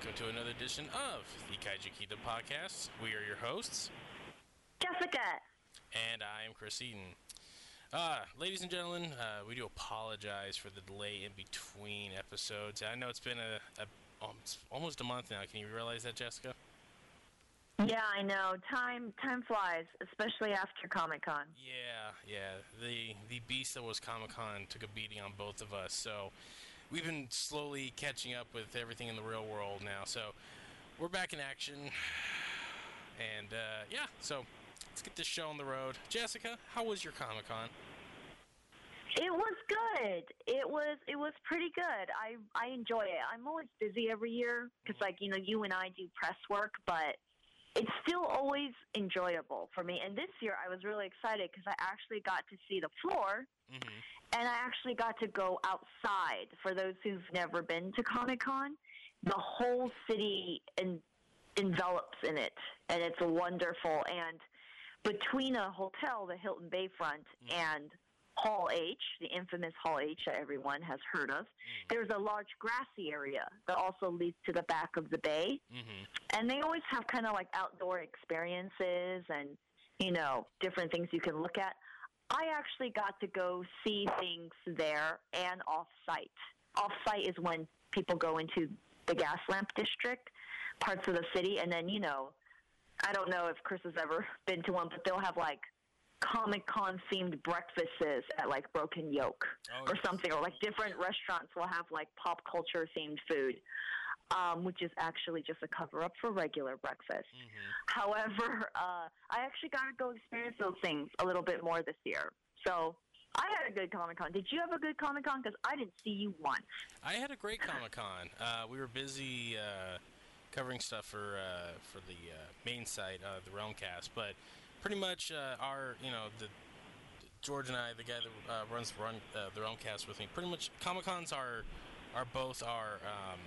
Hello, everyone, and welcome to another edition of the Kaiju Kingdom podcast. We are your hosts, Jessica. and I am Chris Eaton. Uh, ladies and gentlemen, uh, we do apologize for the delay in between episodes. I know it's been a, a um, it's almost a month now. Can you realize that, Jessica? Yeah, I know. Time time flies, especially after Comic Con. Yeah, yeah. The the beast that was Comic Con took a beating on both of us, so we've been slowly catching up with everything in the real world now. So we're back in action, and uh, yeah. So let's get this show on the road. Jessica, how was your Comic Con? It was good. It was it was pretty good. I I enjoy it. I'm always busy every year because like you know you and I do press work, but it's still always enjoyable for me. And this year I was really excited because I actually got to see the floor. Mm-hmm. And I actually got to go outside. For those who've never been to Comic Con, the whole city en- envelops in it, and it's wonderful. And between a hotel, the Hilton Bayfront, and Hall H, the infamous Hall H that everyone has heard of, there's a large grassy area that also leads to the back of the bay. Mm-hmm. And they always have kind of like outdoor experiences and, you know, different things you can look at. I actually got to go see things there and off site. Off site is when people go into the gas lamp district, parts of the city, and then, you know, I don't know if Chris has ever been to one, but they'll have like Comic Con themed breakfasts at like Broken Yolk Oh, or something, or like different restaurants will have like pop culture themed food, um, which is actually just a cover up for regular breakfast. Mm-hmm. However, uh, I actually got to go experience those things a little bit more this year. So I had a good Comic Con. Did you have a good Comic Con? Because I didn't see you once. I had a great Comic Con. Uh, we were busy uh, covering stuff for uh, for the uh, main site, uh, the Realmcast, but pretty much uh, our you know the George and I, the guy that uh, runs the run uh, the Realmcast with me, pretty much Comic Cons are are both our um,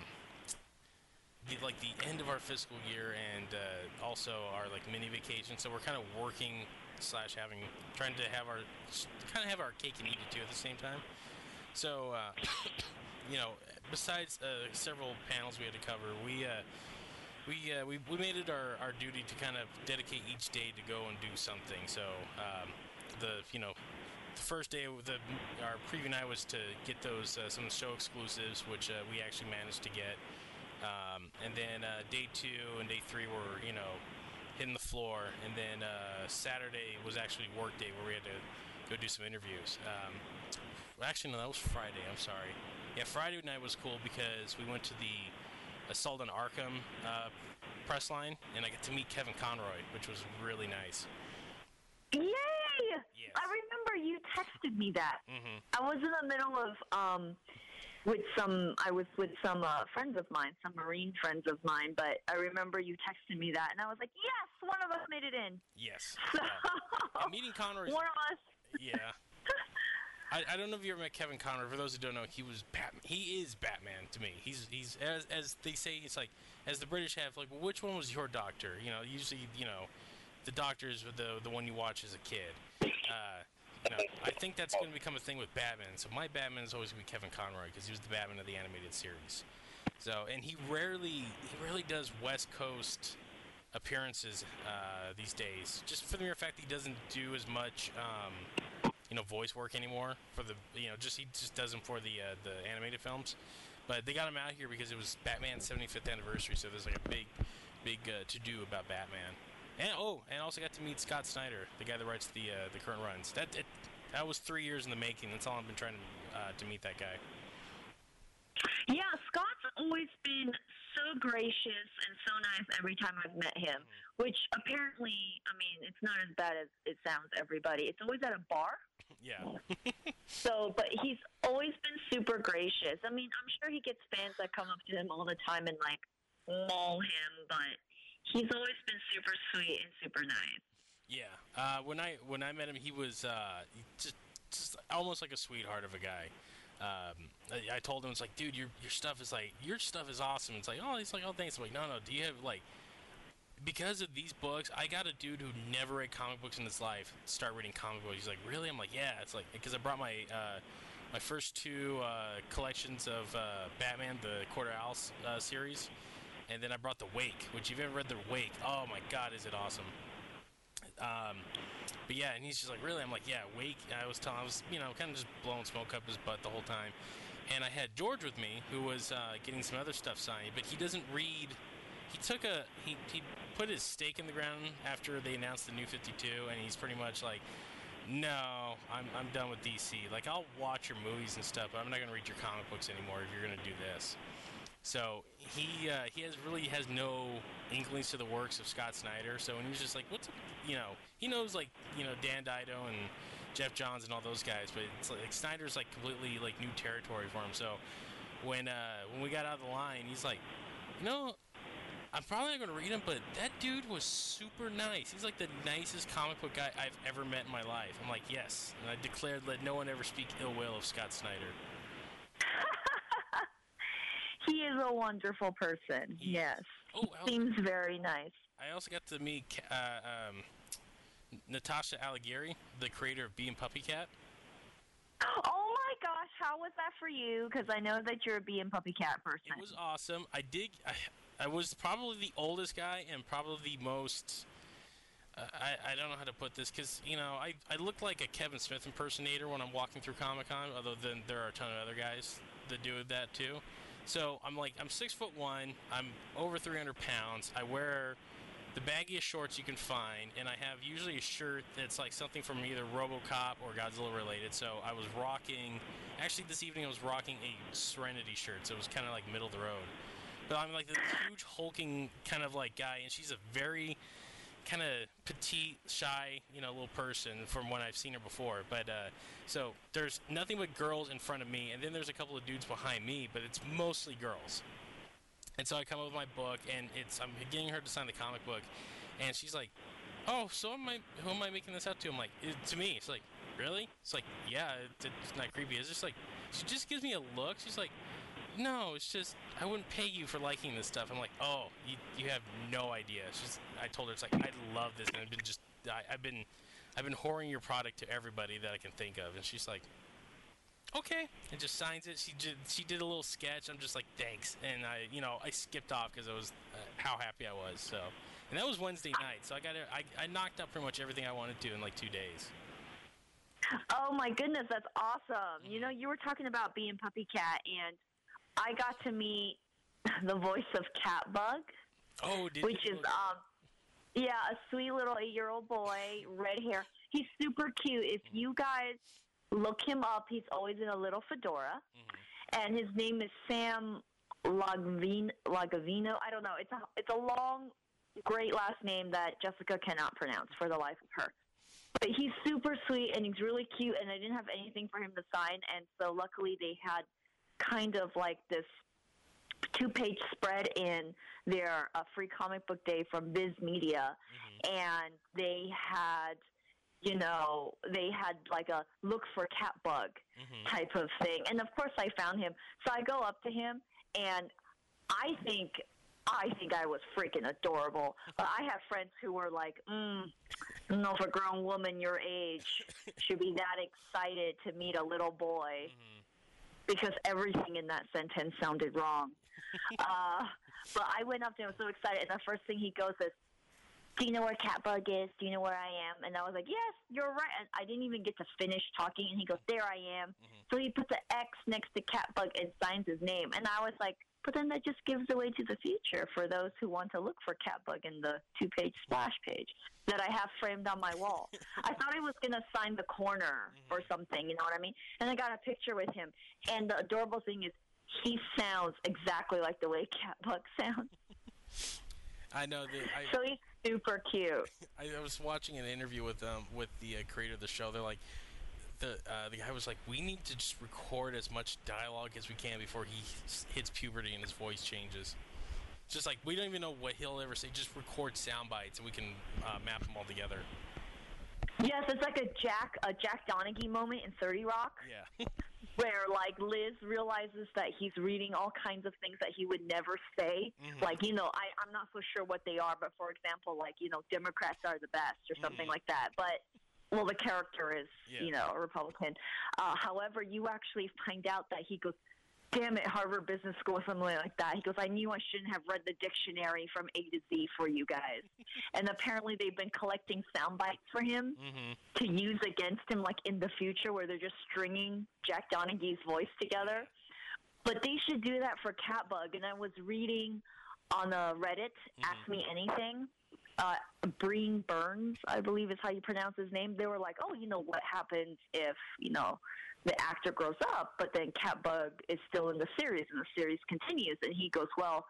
the, like the end of our fiscal year and uh, also our like mini vacation. So we're kind of working slash having trying to have our kind of have our cake and eat it too at the same time. So, uh, you know, besides uh, several panels we had to cover, we uh, we, uh, we we made it our, our duty to kind of dedicate each day to go and do something. So, um, the you know, the first day the our preview night was to get those uh, some show exclusives, which uh, we actually managed to get. Um, and then uh, day two and day three were you know hitting the floor, and then uh, Saturday was actually work day where we had to go do some interviews. Um, actually, no, that was Friday. I'm sorry. Yeah, Friday night was cool because we went to the Assault on Arkham uh, press line, and I got to meet Kevin Conroy, which was really nice. Yay! Yes. I remember you texted me that. Mhm. I was in the middle of um with some I was with some uh, friends of mine, some marine friends of mine, but I remember you texted me that and I was like, "Yes, one of us made it in." Yes. So, Uh, meeting Conroy. is- one of us Yeah. I, I don't know if you ever met Kevin Conroy. For those who don't know, he was Batman. He is Batman to me. He's he's as, as they say. It's like as the British have like, well, which one was your doctor? You know, usually you know, the doctor is the the one you watch as a kid. Uh, know, I think that's going to become a thing with Batman. So my Batman is always going to be Kevin Conroy because he was the Batman of the animated series. So and he rarely he rarely does West Coast appearances uh, these days. Just for the mere fact that he doesn't do as much. Um, you know voice work anymore for the you know just he just does them for the uh, the animated films but they got him out here because it was batman's 75th anniversary so there's like a big big uh, to do about batman and oh and also got to meet scott snyder the guy that writes the uh, the current runs that it, that was three years in the making that's all i've been trying to uh, to meet that guy Yeah, Scott's always been so gracious and so nice every time I've met him, which apparently, I mean, it's not as bad as it sounds everybody. It's always at a bar. yeah So, but he's always been super gracious. I mean, I'm sure he gets fans that come up to him all the time and like maul him, but he's always been super sweet and super nice. Yeah. Uh, when I when I met him, he was uh, just just almost like a sweetheart of a guy. Um, I, I told him it's like, dude, your your stuff is like your stuff is awesome. It's like, oh, he's like, oh, thanks. I'm like, no, no. Do you have like because of these books? I got a dude who never read comic books in his life start reading comic books. He's like, really? I'm like, yeah. It's like because I brought my uh, my first two uh, collections of uh, Batman, the Quarter Owl uh, series, and then I brought the Wake. Which you've ever read the Wake? Oh my God, is it awesome! Um, but yeah, and he's just like, really? I'm like, yeah, Wake. I was telling, I was, you know, kind of just blowing smoke up his butt the whole time. And I had George with me, who was uh, getting some other stuff signed, but he doesn't read. He took a he, he put his stake in the ground after they announced the new 52, and he's pretty much like, no, I'm I'm done with DC. Like I'll watch your movies and stuff, but I'm not gonna read your comic books anymore if you're gonna do this. So he uh, he has really has no inklings to the works of Scott Snyder. So when he was just like, what's you know he knows like you know Dan DiDio and Geoff Johns and all those guys, but it's like, like Snyder's like completely like new territory for him. So when uh, when we got out of the line, he's like, you know, I'm probably not going to read him, but that dude was super nice. He's like the nicest comic book guy I've ever met in my life. I'm like, yes, and I declared let no one ever speak ill will of Scott Snyder. he is a wonderful person. He, yes. Oh, seems very nice. I also got to meet uh, um, Natasha Allegri, the creator of Bee and Puppy Cat. Oh my gosh, how was that for you? Because I know that you're a Bee and Puppy Cat person. It was awesome. I did. I, I was probably the oldest guy and probably the most. Uh, I, I don't know how to put this because you know I, I look like a Kevin Smith impersonator when I'm walking through Comic Con. Other than there are a ton of other guys that do that too. So I'm like I'm six foot one. I'm over 300 pounds. I wear the baggiest shorts you can find, and I have usually a shirt that's like something from either RoboCop or Godzilla related. So I was rocking. Actually, this evening I was rocking a Serenity shirt, so it was kind of like middle of the road. But I'm like this huge hulking kind of like guy, and she's a very kind of petite, shy, you know, little person from when I've seen her before. But uh, so there's nothing but girls in front of me, and then there's a couple of dudes behind me, but it's mostly girls. And so I come up with my book, and it's I'm getting her to sign the comic book, and she's like, "Oh, so am I? Who am I making this out to?" I'm like, "To me." It's like, "Really?" It's like, "Yeah, it's not creepy." It's just like she just gives me a look. She's like, "No, it's just I wouldn't pay you for liking this stuff." I'm like, "Oh, you, you have no idea." She's I told her it's like I love this, and I've been just I, I've been I've been whoring your product to everybody that I can think of, and she's like, okay, and just signs it. She did she did a little sketch. I'm just like thanks, and I you know I skipped off because I was uh, how happy I was. So, and that was Wednesday night. So I got it. I I knocked out pretty much everything I wanted to in like two days. Oh my goodness, that's awesome! You know, you were talking about Bee and Puppy Cat, and I got to meet the voice of Catbug. Oh, which is um, yeah, a sweet little eight-year-old boy, red hair. He's super cute. If you guys Look him up. He's always in a little fedora, mm-hmm. and his name is Sam Lagavino. Lagavino. I don't know. It's a it's a long, great last name that Jessica cannot pronounce for the life of her. But he's super sweet and he's really cute. And I didn't have anything for him to sign, and so luckily they had kind of like this two-page spread in their uh, free comic book day from Viz Media, mm-hmm. and they had you know, they had like a look for cat bug mm-hmm. type of thing. And of course I found him. So I go up to him and I think I think I was freaking adorable. But I have friends who were like, mm, I don't know if a grown woman your age should be that excited to meet a little boy. Mm-hmm. Because everything in that sentence sounded wrong. uh, but I went up to him so excited, and the first thing he goes is, do you know where Catbug is? Do you know where I am? And I was like, yes, you're right. And I didn't even get to finish talking. And he goes, there I am. Mm-hmm. So he puts an X next to Catbug and signs his name. And I was like, but then that just gives away to the future for those who want to look for Catbug in the two-page splash page that I have framed on my wall. I thought I was going to sign the corner mm-hmm. or something, you know what I mean? And I got a picture with him. And the adorable thing is he sounds exactly like the way Catbug sounds. I know that. I, so he's super cute. I, I, was watching an interview with um with the uh, creator of the show. They're like, the uh, the guy was like, we need to just record as much dialogue as we can before he hits puberty and his voice changes. Just like we don't even know what he'll ever say. Just record sound bites and we can uh, map them all together. Yes, it's like a Jack a Jack Donaghy moment in Thirty Rock. Yeah. where like Liz realizes that he's reading all kinds of things that he would never say. Mm-hmm. Like, you know, I, I'm not so sure what they are, but for example, like, you know, Democrats are the best or something mm-hmm. like that. But well, the character is, Yeah. you know, a Republican. Uh, however, you actually find out that he goes, "Damn it, Harvard Business School," or something like that. He goes, "I knew I shouldn't have read the dictionary from A to Z for you guys." and apparently, they've been collecting sound bites for him Mm-hmm. to use against him, like in the future, where they're just stringing Jack Donaghy's voice together. But they should do that for Catbug. And I was reading on uh, Reddit, Ask Me Anything. Uh, Breehn Burns, I believe is how you pronounce his name. They were like, "Oh, you know what happens if you know the actor grows up, but then Catbug is still in the series, and the series continues." And he goes, "Well."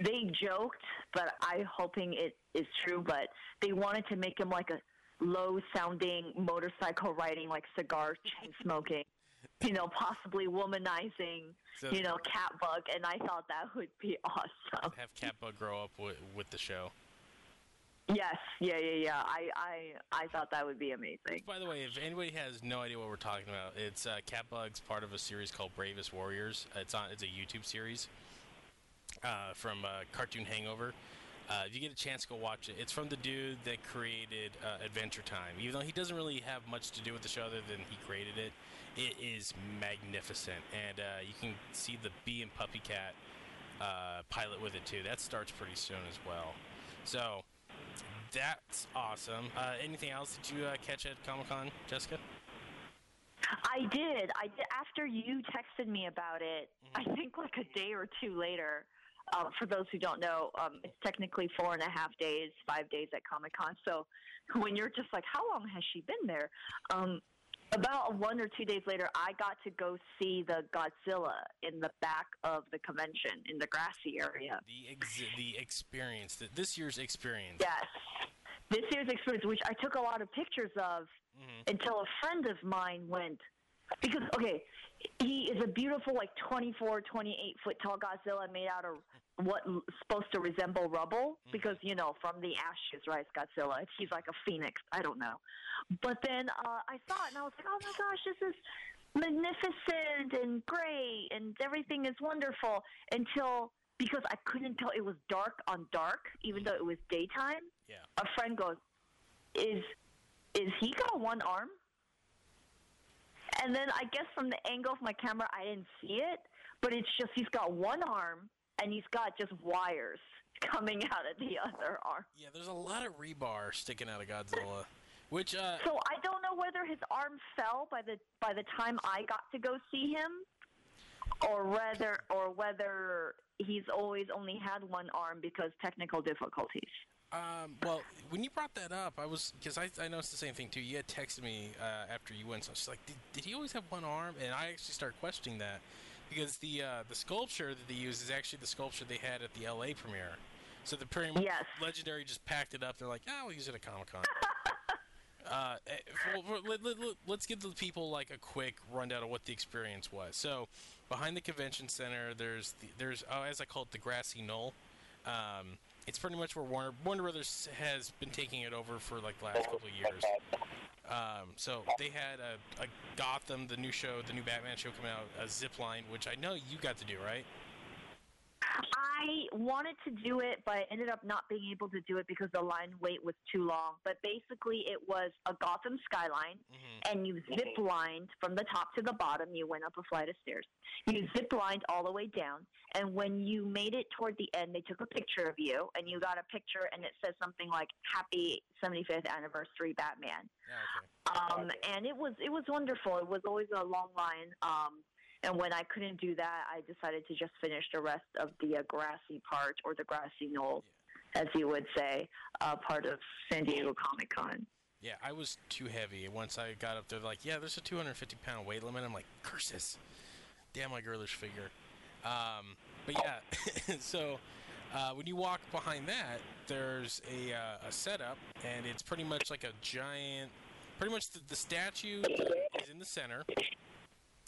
They joked, but I'm hoping it is true. But they wanted to make him like a low-sounding motorcycle riding, like cigar chain smoking, you know, possibly womanizing, So you know, Catbug, and I thought that would be awesome. have Catbug grow up with, with the show. Yes, yeah, yeah, yeah. I, I, I thought that would be amazing. By the way, if anybody has no idea what we're talking about, it's uh, Catbug's part of a series called Bravest Warriors. It's on. It's a YouTube series uh, from uh, Cartoon Hangover. Uh, if you get a chance, go watch it. It's from the dude that created uh, Adventure Time. Even though he doesn't really have much to do with the show other than he created it, it is magnificent. And uh, you can see the Bee and Puppy Cat uh, pilot with it too. That starts pretty soon as well. So that's awesome. Uh, anything else did you uh, catch at Comic Con, Jessica? I did. I did. After you texted me about it, I think like a day or two later. Um, for those who don't know, um, it's technically four and a half days, five days at Comic Con. So when you're just like, how long has she been there? Um, about one or two days later, I got to go see the Godzilla in the back of the convention in the grassy area. The ex- the experience, the, this year's experience. Yes. This year's experience, which I took a lot of pictures of Mhm. until a friend of mine went. Because, okay, he is a beautiful, like 24, 28 foot tall Godzilla made out of what supposed to resemble rubble. Because, you know, from the ashes, right? Godzilla. He's like a phoenix. I don't know. But then uh, I saw it and I was like, oh my gosh, this is magnificent and great and everything is wonderful until because I couldn't tell it was dark on dark, even though it was daytime. Yeah. A friend goes, "Is is he got one arm?" And then I guess from the angle of my camera, I didn't see it, but it's just he's got one arm and he's got just wires coming out of the other arm. Yeah, there's a lot of rebar sticking out of Godzilla, which uh, So I don't know whether his arm fell by the by the time I got to go see him, or whether or whether he's always only had one arm because technical difficulties. Um, well, when you brought that up, I was because I, I noticed the same thing too. You had texted me uh, after you went, so she's like, did, did he always have one arm? And I actually started questioning that because the uh, the sculpture that they use is actually the sculpture they had at the LA premiere. So the pretty much Yes. legendary just packed it up. They're like, oh, we'll use it at Comic Con. uh, eh, let, let, let, let's give the people like a quick rundown of what the experience was. So behind the convention center, there's the, there's oh, as I call it, the grassy knoll. Um, it's pretty much where Warner, Warner Brothers has been taking it over for like the last couple of years. Um, so they had a, a Gotham, the new show, the new Batman show coming out, a zip line, which I know you got to do, right? I wanted to do it, but I ended up not being able to do it because the line wait was too long. But basically, it was a Gotham skyline, Mm-hmm. and you zip lined from the top to the bottom. You went up a flight of stairs. You zip lined all the way down, and when you made it toward the end, they took a picture of you, and you got a picture, and it says something like "Happy 75th Anniversary, Batman." Yeah, okay. Um, and it was it was wonderful. It was always a long line. Um, and when I couldn't do that, I decided to just finish the rest of the uh, grassy part or the grassy knoll, as you would say, uh, part of San Diego Comic Con. Yeah, I was too heavy. Once I got up there, like, yeah, there's a 250 pound weight limit. I'm like, curses. Damn my girlish figure. Um, but yeah, so uh, when you walk behind that, there's a, uh, a setup, and it's pretty much like a giant. Pretty much the, the statue is in the center,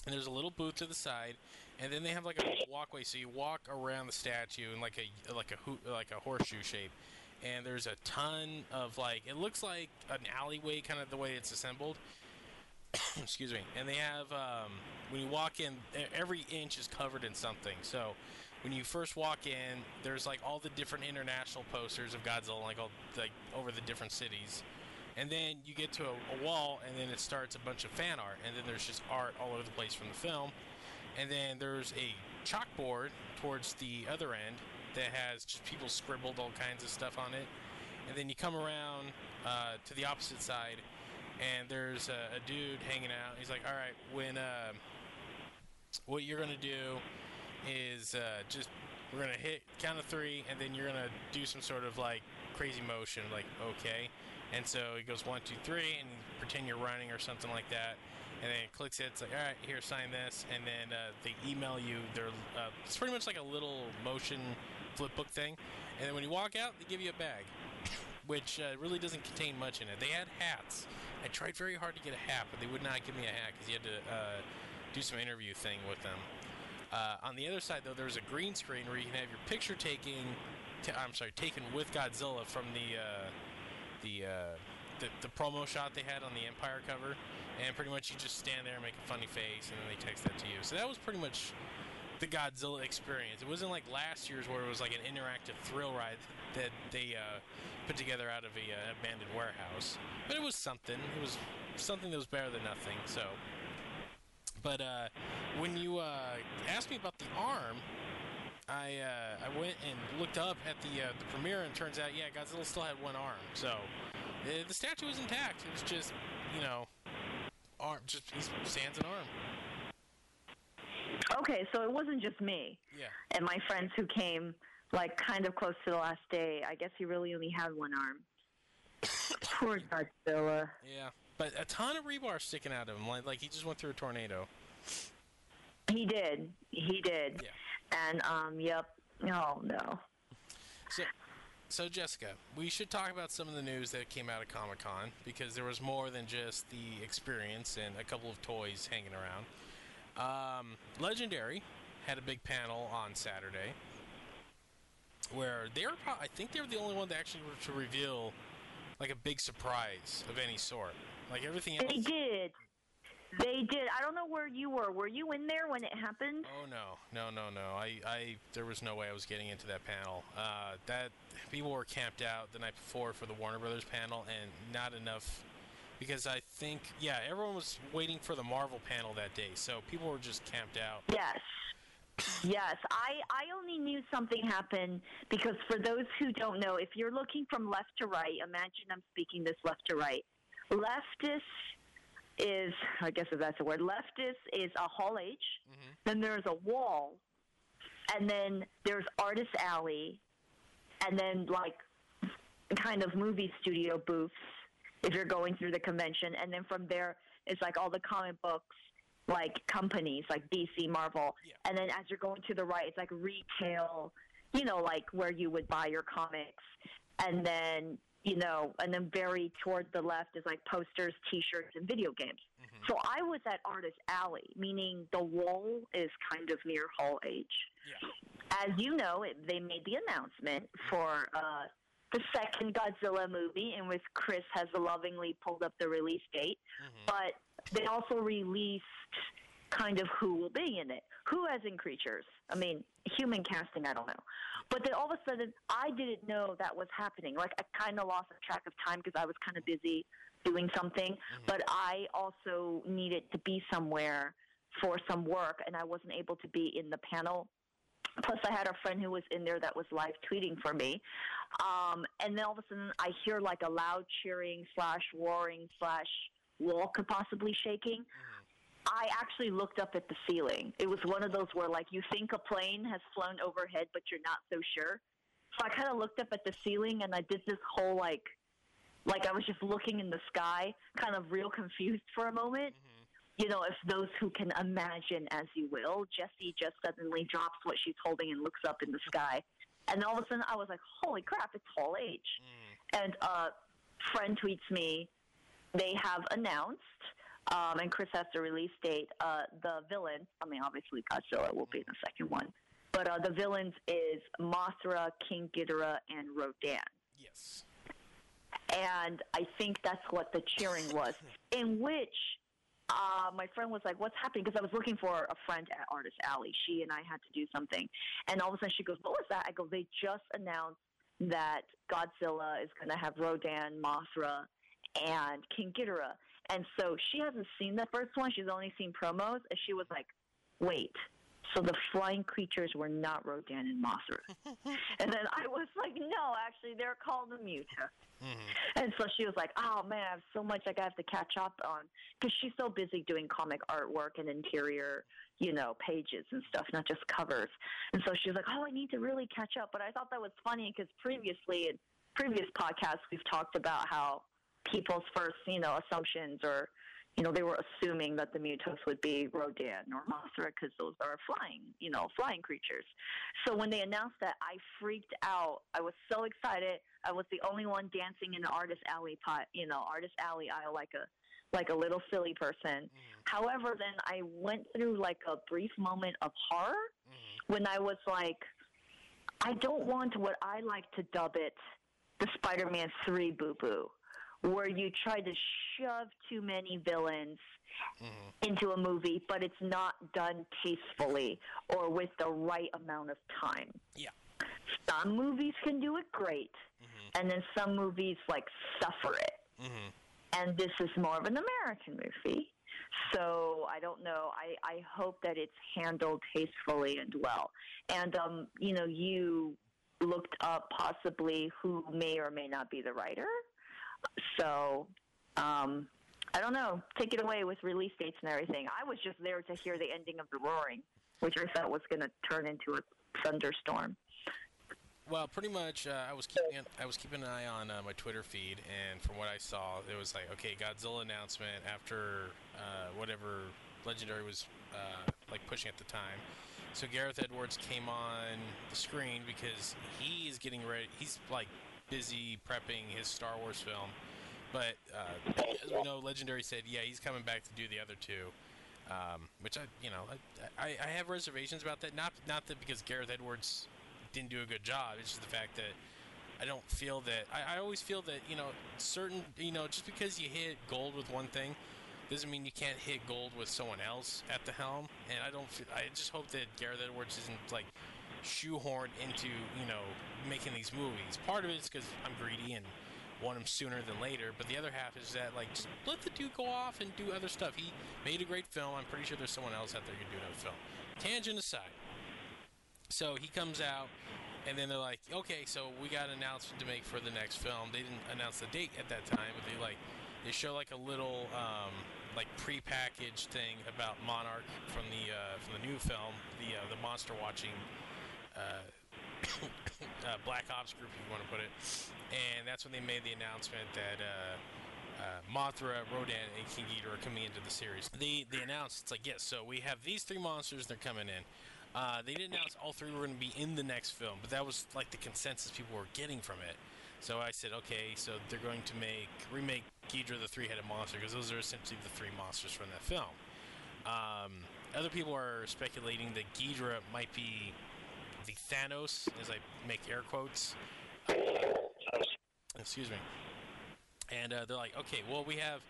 and there's a little booth to the side, and then they have like a walkway. So you walk around the statue in like a like a hoo- like a horseshoe shape, and there's a ton of like it looks like an alleyway, kind of the way it's assembled. Excuse me. And they have um, when you walk in, every inch is covered in something. So when you first walk in, there's like all the different international posters of Godzilla, like all like over the different cities. And then you get to a, a wall, and then it starts a bunch of fan art, and then there's just art all over the place from the film. And then there's a chalkboard towards the other end that has just people scribbled all kinds of stuff on it. And then you come around uh, to the opposite side, and there's a, a dude hanging out. He's like, "All right, when uh, what you're gonna do is uh, just we're gonna hit count of three, and then you're gonna do some sort of like crazy motion, like okay." And so he goes one, two, three, and pretend you're running or something like that. And then it clicks it. It's like, all right, here, sign this. And then uh, they email you their. Uh, it's pretty much like a little motion flip book thing. And then when you walk out, they give you a bag, which uh, really doesn't contain much in it. They had hats. I tried very hard to get a hat, but they would not give me a hat because you had to uh, do some interview thing with them. Uh, on the other side, though, there's a green screen where you can have your picture taking. T- I'm sorry, taken with Godzilla from the uh, the, uh, the the promo shot they had on the Empire cover, and pretty much you just stand there and make a funny face, and then they text that to you. So that was pretty much the Godzilla experience. It wasn't like last year's where it was like an interactive thrill ride that they uh, put together out of a uh, abandoned warehouse, but it was something. It was something that was better than nothing. So. But uh, when you uh, asked me about the arm, I uh, I went and looked up at the uh, the premiere, and turns out, yeah, Godzilla still had one arm. So uh, the statue was intact. It was just, you know, arm. Just he stands an arm. Okay, so it wasn't just me Yeah. and my friends who came like kind of close to the last day. I guess he really only had one arm. Poor Godzilla. Yeah. But a ton of rebar sticking out of him, like like he just went through a tornado. He did. He did. Yeah. And um, yep. Oh no. So, so Jessica, we should talk about some of the news that came out of Comic Con because there was more than just the experience and a couple of toys hanging around. Um, Legendary had a big panel on Saturday where they were, pro- I think they were the only one that actually were to reveal like a big surprise of any sort. Like everything else. They did. They did. I don't know where you were. Were you in there when it happened? Oh no, no, no, no! I, I, there was no way I was getting into that panel. Uh, that people were camped out the night before for the Warner Brothers panel, and not enough because I think, yeah, everyone was waiting for the Marvel panel that day, so people were just camped out. Yes. Yes, I, I only knew something happened because for those who don't know, if you're looking from left to right, imagine I'm speaking this left to right. Leftist is, I guess if that's a word, leftist is a Hall H, Mhm. then there's a wall, and then there's Artist Alley, and then like kind of movie studio booths if you're going through the convention, and then from there it's like all the comic books like companies like DC, Marvel, Yeah. and then as you're going to the right, it's like retail, you know, like where you would buy your comics, and then you know, and then very toward the left is like posters, T-shirts, and video games. Mhm. So I was at Artist Alley, meaning the wall is kind of near Hall H. Yeah. As you know, it, they made the announcement for uh, the second Godzilla movie, in which Chris has lovingly pulled up the release date. Mhm. But they also released kind of who will be in it. Who as in creatures? I mean, human casting, I don't know. But then all of a sudden, I didn't know that was happening. Like, I kind of lost track of time because I was kind of busy doing something. But I also needed to be somewhere for some work, and I wasn't able to be in the panel. Plus, I had a friend who was in there that was live tweeting for me. Um, and then all of a sudden, I hear like a loud cheering slash roaring slash wall could possibly shaking. I actually looked up at the ceiling. It was one of those where, like, you think a plane has flown overhead, but you're not so sure. So I kind of looked up at the ceiling and I did this whole, like, like I was just looking in the sky, kind of real confused for a moment. Mm-hmm. You know, if those who can imagine, as you will, Jessie just suddenly drops what she's holding and looks up in the sky. And all of a sudden, I was like, holy crap, it's Hall H. Mm. And a friend tweets me, they have announced, um, and Chris has the release date, uh, the villain, I mean, obviously Godzilla will be in the second one, but uh, the villains is Mothra, King Ghidorah, and Rodan. Yes. And I think that's what the cheering was, in which uh, my friend was like, "What's happening?" Because I was looking for a friend at Artist Alley. She and I had to do something, and all of a sudden she goes, "What was that?" I go, "They just announced that Godzilla is going to have Rodan, Mothra, and King Ghidorah. And so she hasn't seen the first one. She's only seen promos, and she was like, "Wait, so the flying creatures were not Rodan and Mothra?" and then I was like, "No, actually, they're called the MUTO." Mm-hmm. And so she was like, "Oh man, I have so much like I have to catch up on because she's so busy doing comic artwork and interior, you know, pages and stuff, not just covers." And so she was like, "Oh, I need to really catch up." But I thought that was funny because previously in previous podcasts we've talked about how people's first, you know, assumptions or you know, they were assuming that the Mutos would be Rodan or Mothra because those are flying, you know, flying creatures. So when they announced that, I freaked out. I was so excited. I was the only one dancing in the artist alley pot, you know, artist alley aisle like a like a little silly person. Mm-hmm. However, then I went through like a brief moment of horror Mm-hmm. when I was like, I don't want what I like to dub it the Spider-Man three boo boo, where you try to shove too many villains Mm-hmm. into a movie, but it's not done tastefully or with the right amount of time. Yeah. Some movies can do it great, Mm-hmm. and then some movies like suffer it. Mm-hmm. And this is more of an American movie. So I don't know. I, I hope that it's handled tastefully and well. And um, you know, you looked up possibly who may or may not be the writer. So um, I don't know. Take it away with release dates and everything. I was just there to hear the ending of the roaring, which I thought was going to turn into a thunderstorm. Well, pretty much, uh, I was keeping I was keeping an eye on uh, my Twitter feed, and from what I saw, it was like, okay, Godzilla announcement after uh, whatever Legendary was uh, like pushing at the time. So Gareth Edwards came on the screen because he is getting ready. He's like busy prepping his Star Wars film, but uh, as we know, Legendary said, yeah, he's coming back to do the other two. Um, which I, you know, I, I, I have reservations about that. Not, not that because Gareth Edwards didn't do a good job. It's just the fact that I don't feel that. I, I always feel that you know certain you know just because you hit gold with one thing doesn't mean you can't hit gold with someone else at the helm. And I don't. Feel, I just hope that Gareth Edwards isn't like shoehorned into you know making these movies. Part of it is because I'm greedy and want him sooner than later. But the other half is that like let the dude go off and do other stuff. He made a great film. I'm pretty sure there's someone else out there who can do another film. Tangent aside. So he comes out, and then they're like, okay, so we got an announcement to make for the next film. They didn't announce the date at that time, but they like they show like a little um, like pre-packaged thing about Monarch from the uh, from the new film, the uh, the monster watching. Uh, uh, Black Ops group, if you want to put it, and that's when they made the announcement that uh, uh, Mothra, Rodan, and King Ghidorah are coming into the series. They they announced it's like yes, so we have these three monsters. They're coming in. Uh, they didn't announce all three were going to be in the next film, but that was like the consensus people were getting from it. So I said, okay, so they're going to make remake Ghidorah the three-headed monster because those are essentially the three monsters from that film. Um, other people are speculating that Ghidorah might be the Thanos, as I make air quotes. Excuse me. And uh, they're like, okay, well, we have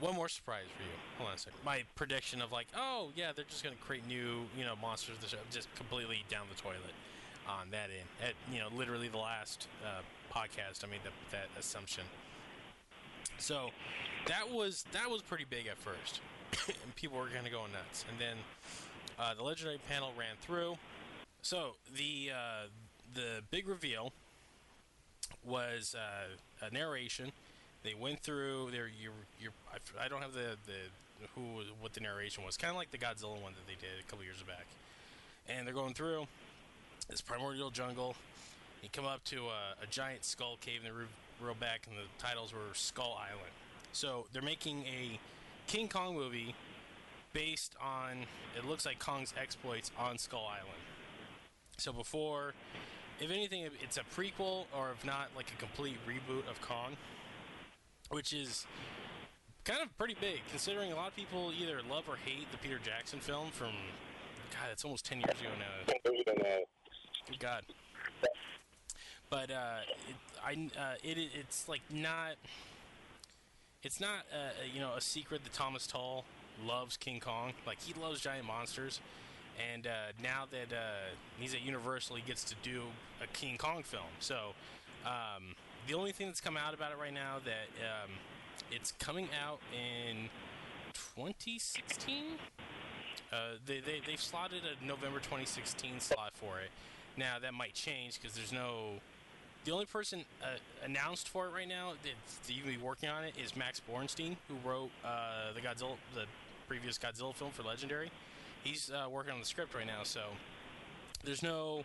one more surprise for you. Hold on a second. My prediction of like, oh yeah, they're just gonna create new, you know, monsters. Are just completely down the toilet on that end. At you know, literally the last uh, podcast, I made that that assumption. So that was that was pretty big at first, and people were of going nuts. And then uh, the legendary panel ran through. So the uh, the big reveal was uh, a narration. They went through their your your. I don't have the the who what the narration was. Kind of like the Godzilla one that they did a couple years back. And they're going through this primordial jungle. You come up to a, a giant skull cave, and they re- reel back, and the titles were Skull Island. So they're making a King Kong movie based on it looks like Kong's exploits on Skull Island. So before, if anything, it's a prequel or if not, like a complete reboot of Kong, which is kind of pretty big considering a lot of people either love or hate the Peter Jackson film from God, it's almost ten years ago now. Good God. But uh, it, I, uh, it, it's like not. It's not, uh, you know, a secret that Thomas Tull loves King Kong. Like he loves giant monsters, and uh, now that uh, he's at Universal, he gets to do a King Kong film. So um, the only thing that's come out about it right now that um, It's coming out in 2016. Uh, they, they, they've slotted a November 2016 slot for it. Now, that might change because there's no. The only person uh, announced for it right now that's even be working on it is Max Borenstein, who wrote uh, the Godzilla, the previous Godzilla film for Legendary. He's uh, working on the script right now, so there's no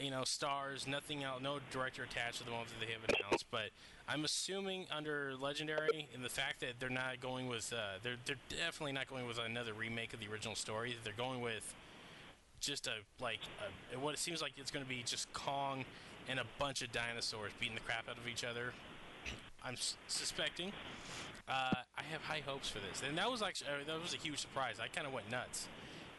you know, stars, nothing else, no director attached to the ones that they have announced. But I'm assuming under Legendary, and the fact that they're not going with, uh, they're they're definitely not going with another remake of the original story. They're going with just a like a, what it seems like it's going to be just Kong and a bunch of dinosaurs beating the crap out of each other. I'm s- suspecting. Uh, I have high hopes for this, and that was actually uh, that was a huge surprise. I kind of went nuts.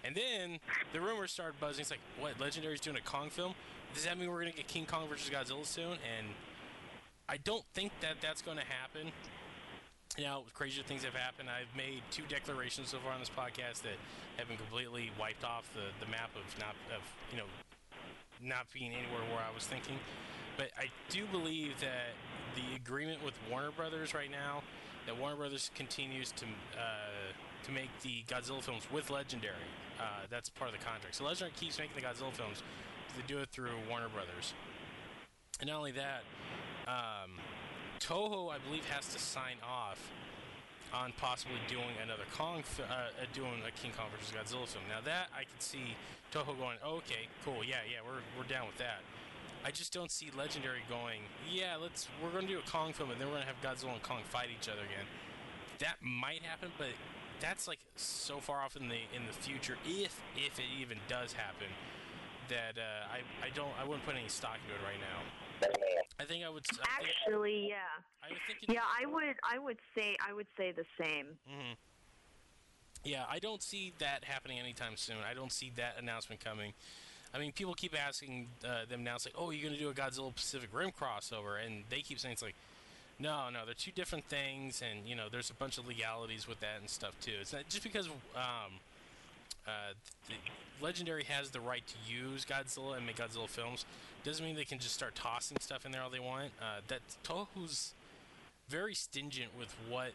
And then the rumors started buzzing. It's like, what? Legendary's doing a Kong film? Does that mean we're gonna get King Kong versus Godzilla soon? And I don't think that that's going to happen. Now, crazier things have happened. I've made two declarations so far on this podcast that have been completely wiped off the, the map of not of you know not being anywhere where I was thinking. But I do believe that the agreement with Warner Brothers right now, that Warner Brothers continues to uh, to make the Godzilla films with Legendary. Uh, that's part of the contract. So Legendary keeps making the Godzilla films. They do it through Warner Brothers. And not only that, um, Toho, I believe, has to sign off on possibly doing another Kong, fi- uh, uh, doing a King Kong versus Godzilla film. Now that I could see Toho going, okay, cool, yeah, yeah, we're, we're down with that. I just don't see Legendary going, yeah, let's we're going to do a Kong film and then we're going to have Godzilla and Kong fight each other again. That might happen, but that's like so far off in the in the future, if if it even does happen, that uh, I I don't I wouldn't put any stock into it right now. I think I would. I think, Actually, yeah. I would think. Yeah, I would I would say I would say the same. hmm Yeah, I don't see that happening anytime soon. I don't see that announcement coming. I mean, people keep asking uh, them now, it's like, oh, you're going to do a Godzilla Pacific Rim crossover, and they keep saying it's like, no, no, they're two different things, and you know, there's a bunch of legalities with that and stuff too. It's not just because um, uh, Legendary has the right to use Godzilla and make Godzilla films doesn't mean they can just start tossing stuff in there all they want. Uh, that Toho's very stingent with what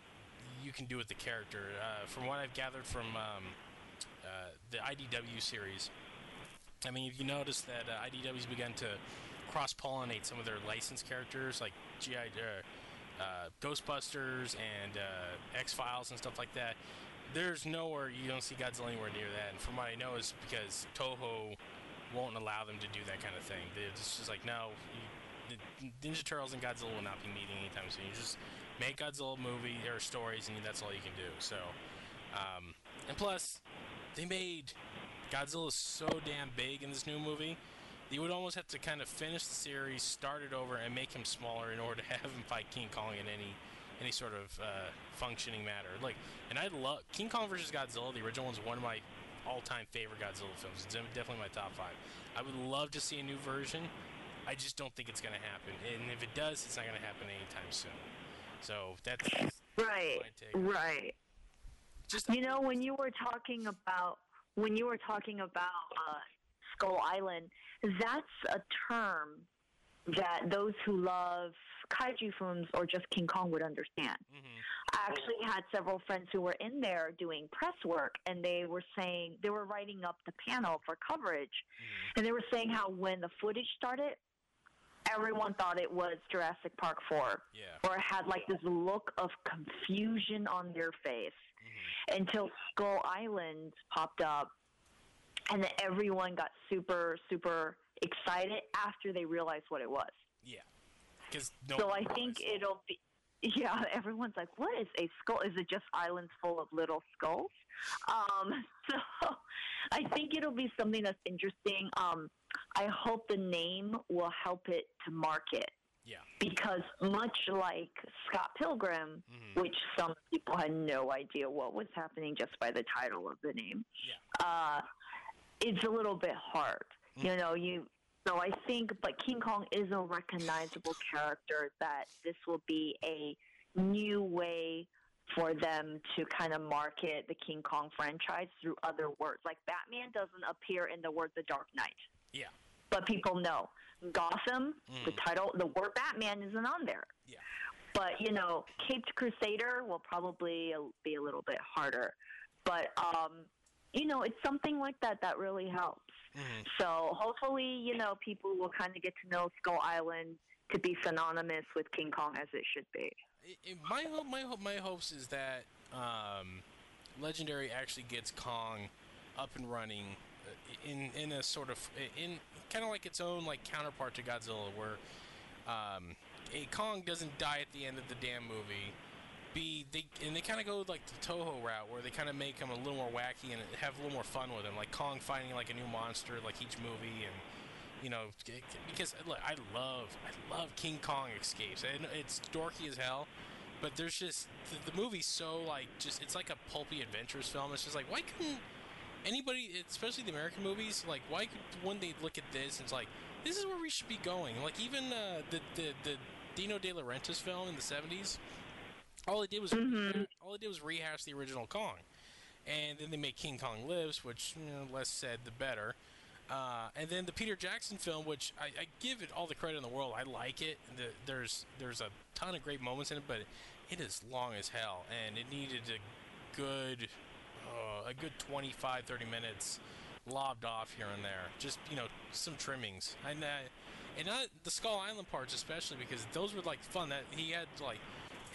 you can do with the character. Uh, from what I've gathered from um, uh, the IDW series, I mean, if you notice that uh, IDW's begun to cross pollinate some of their licensed characters, like GI, uh, Ghostbusters and uh, X Files and stuff like that. There's nowhere you don't see Godzilla anywhere near that, and from what I know is because Toho won't allow them to do that kind of thing. They're just, like, no, you, Ninja Turtles and Godzilla will not be meeting anytime soon. You just make Godzilla movie or stories, and that's all you can do. So, um, and plus, they made Godzilla so damn big in this new movie. You would almost have to kind of finish the series, start it over, and make him smaller in order to have him fight King Kong in any any sort of uh, functioning matter. Like, and I love King Kong versus Godzilla. The original one's one of my all-time favorite Godzilla films. It's definitely my top five. I would love to see a new version. I just don't think it's going to happen. And if it does, it's not going to happen anytime soon. So that's Right. my take. Right. Just You know, when you were talking about when you were talking about uh, Skull Island, that's a term that those who love kaiju films or just King Kong would understand. Mhm. I actually had several friends who were in there doing press work, and they were saying they were writing up the panel for coverage, Mhm. and they were saying how when the footage started, everyone thought it was Jurassic Park 4, yeah. or it had like this look of confusion on their face Mhm. until Skull Island popped up, and then everyone got super, super excited after they realized what it was. Yeah. Because no so I think realized. it'll be. Yeah, everyone's like, "What is a skull? Is it just islands full of little skulls?" Um, so I think it'll be something that's interesting. Um, I hope the name will help it to market Yeah. because much like Scott Pilgrim, Mhm. which some people had no idea what was happening just by the title of the name. Yeah. Uh, it's a little bit hard, you know. You so I think, but King Kong is a recognizable character. That this will be a new way for them to kind of market the King Kong franchise through other words. Like Batman doesn't appear in the word The Dark Knight Yeah. but people know Gotham, the Mm. title, the word Batman isn't on there. Yeah. But you know, Caped Crusader will probably be a little bit harder. But um, you know, it's something like that that really helps. Mm-hmm. So hopefully, you know, people will kind of get to know Skull Island to be synonymous with King Kong as it should be. It, it, my hope, my hope, my hopes is that um, Legendary actually gets Kong up and running uh, in in a sort of in kind of like its own like counterpart to Godzilla, where um, a Kong doesn't die at the end of the damn movie. B they and they kind of go like the Toho route, where they kind of make him a little more wacky and have a little more fun with him, like Kong finding like a new monster like each movie and you know, because look, I love, I love King Kong escapes. And it's dorky as hell, but there's just the, the, movie's so like just it's like a pulpy adventures film. It's just like why couldn't anybody, especially the American movies, like why could one they look at this and it's like this is where we should be going. Like even uh, the the the Dino De Laurentiis film in the '70s, all it did was mm-hmm. all it did was rehash the original Kong, and then they made King Kong Lives, which you know, less said the better. Uh, and then the Peter Jackson film, which I, I, give it all the credit in the world. I like it. The, there's there's a ton of great moments in it, but it is long as hell, and it needed a good uh, a good 25, 30 minutes lobbed off here and there. Just you know some trimmings, and uh, and not the Skull Island parts especially because those were like fun. That he had like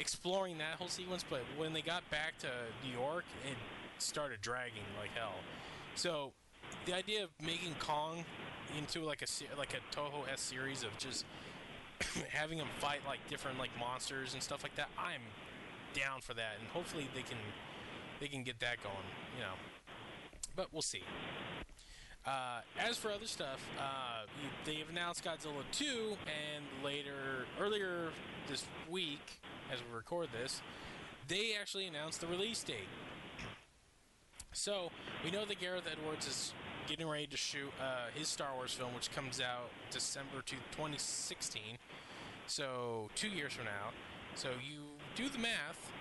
exploring that whole sequence, but when they got back to New York, it started dragging like hell. So the idea of making Kong into like a like a Toho S series of just having him fight like different like monsters and stuff like that, I'm down for that, and hopefully they can they can get that going, you know. But we'll see. Uh, as for other stuff, uh, they've announced Godzilla 2, and later, earlier this week, as we record this, they actually announced the release date. So we know that Gareth Edwards is getting ready to shoot uh, his Star Wars film, which comes out December 2016. So two years from now. So you do the math.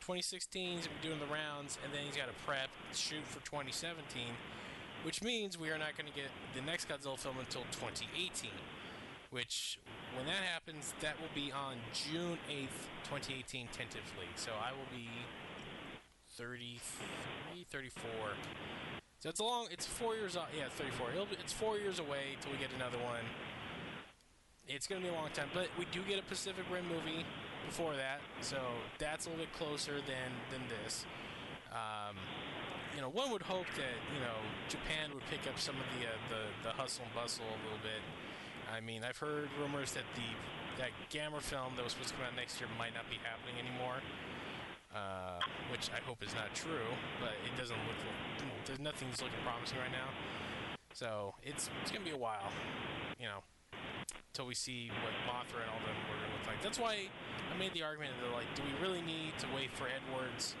2016 he's doing the rounds, and then he's got to prep shoot for 2017, which means we are not going to get the next Godzilla film until 2018. Which, when that happens, that will be on June 8th, 2018, tentatively. So I will be 33, 34 so it's a long. It's four years. Yeah, 34. It'll, it's four years away till we get another one. It's gonna be a long time, but we do get a Pacific Rim movie before that, so that's a little bit closer than than this. Um, you know, one would hope that you know Japan would pick up some of the uh, the the hustle and bustle a little bit. I mean, I've heard rumors that the that Gamera film that was supposed to come out next year might not be happening anymore uh, which I hope is not true, but it doesn't look like there's nothing's looking promising right now. So it's it's gonna be a while, you know, until we see what Mothra and all them are gonna look like. That's why I made the argument that like, do we really need to wait for Edwards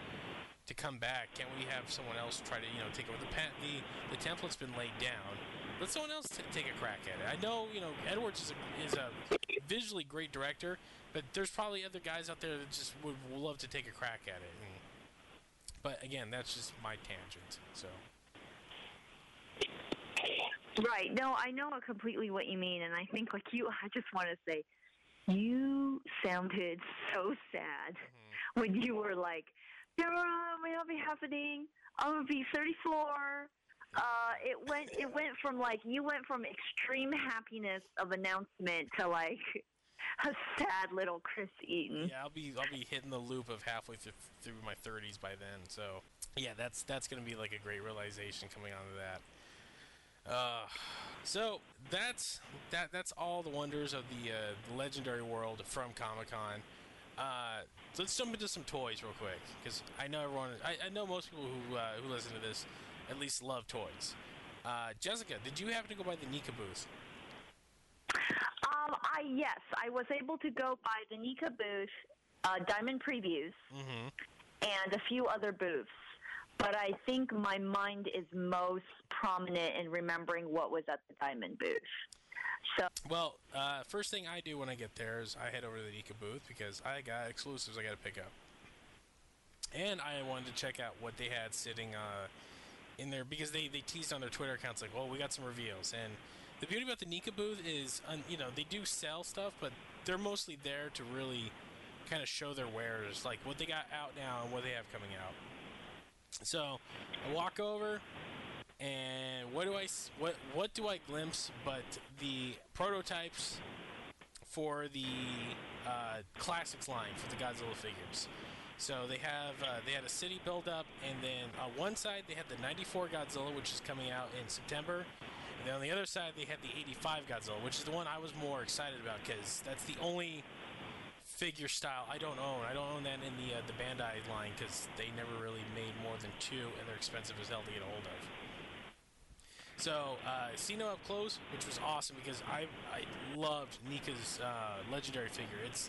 to come back? Can't we have someone else try to you know take over the the the template's been laid down? Let someone else t- take a crack at it. I know you know Edwards is a, is a visually great director, but there's probably other guys out there that just would love to take a crack at it. And, but again, that's just my tangent. So. Right. No, I know completely what you mean, and I think like you, I just want to say, you sounded so sad mm-hmm. when you were like, "There may not be happening. I'm gonna be 34." Uh, it went. It went from like you went from extreme happiness of announcement to like a sad little Chris Eaton. Yeah, I'll be I'll be hitting the loop of halfway through, through my 30s by then. So yeah, that's that's gonna be like a great realization coming onto that. Uh, so that's that that's all the wonders of the, uh, the legendary world from Comic Con. Uh, so let's jump into some toys real quick because I know everyone. I, I, know most people who uh, who listen to this at least love toys. Uh, Jessica, did you happen to go by the NECA booth? Um, I yes, I was able to go by the NECA booth, uh, Diamond Previews, mm-hmm. and a few other booths. But I think my mind is most prominent in remembering what was at the Diamond booth. So well, uh, first thing I do when I get there is I head over to the NECA booth because I got exclusives I got to pick up, and I wanted to check out what they had sitting uh, in there because they they teased on their Twitter accounts like, well, we got some reveals and the beauty about the NECA booth is, you know, they do sell stuff, but they're mostly there to really kind of show their wares, like what they got out now and what they have coming out. So I walk over, and what do I what what do I glimpse but the prototypes for the uh, classics line for the Godzilla figures. So they have uh, they had a city build up, and then on one side they had the '94 Godzilla, which is coming out in September, and then on the other side they had the '85 Godzilla, which is the one I was more excited about because that's the only figure style I don't own. I don't own that in the uh, the Bandai line because they never really made more than two, and they're expensive as hell to get a hold of. So, uh, Sino up close, which was awesome because I I loved NECA's uh, legendary figure. It's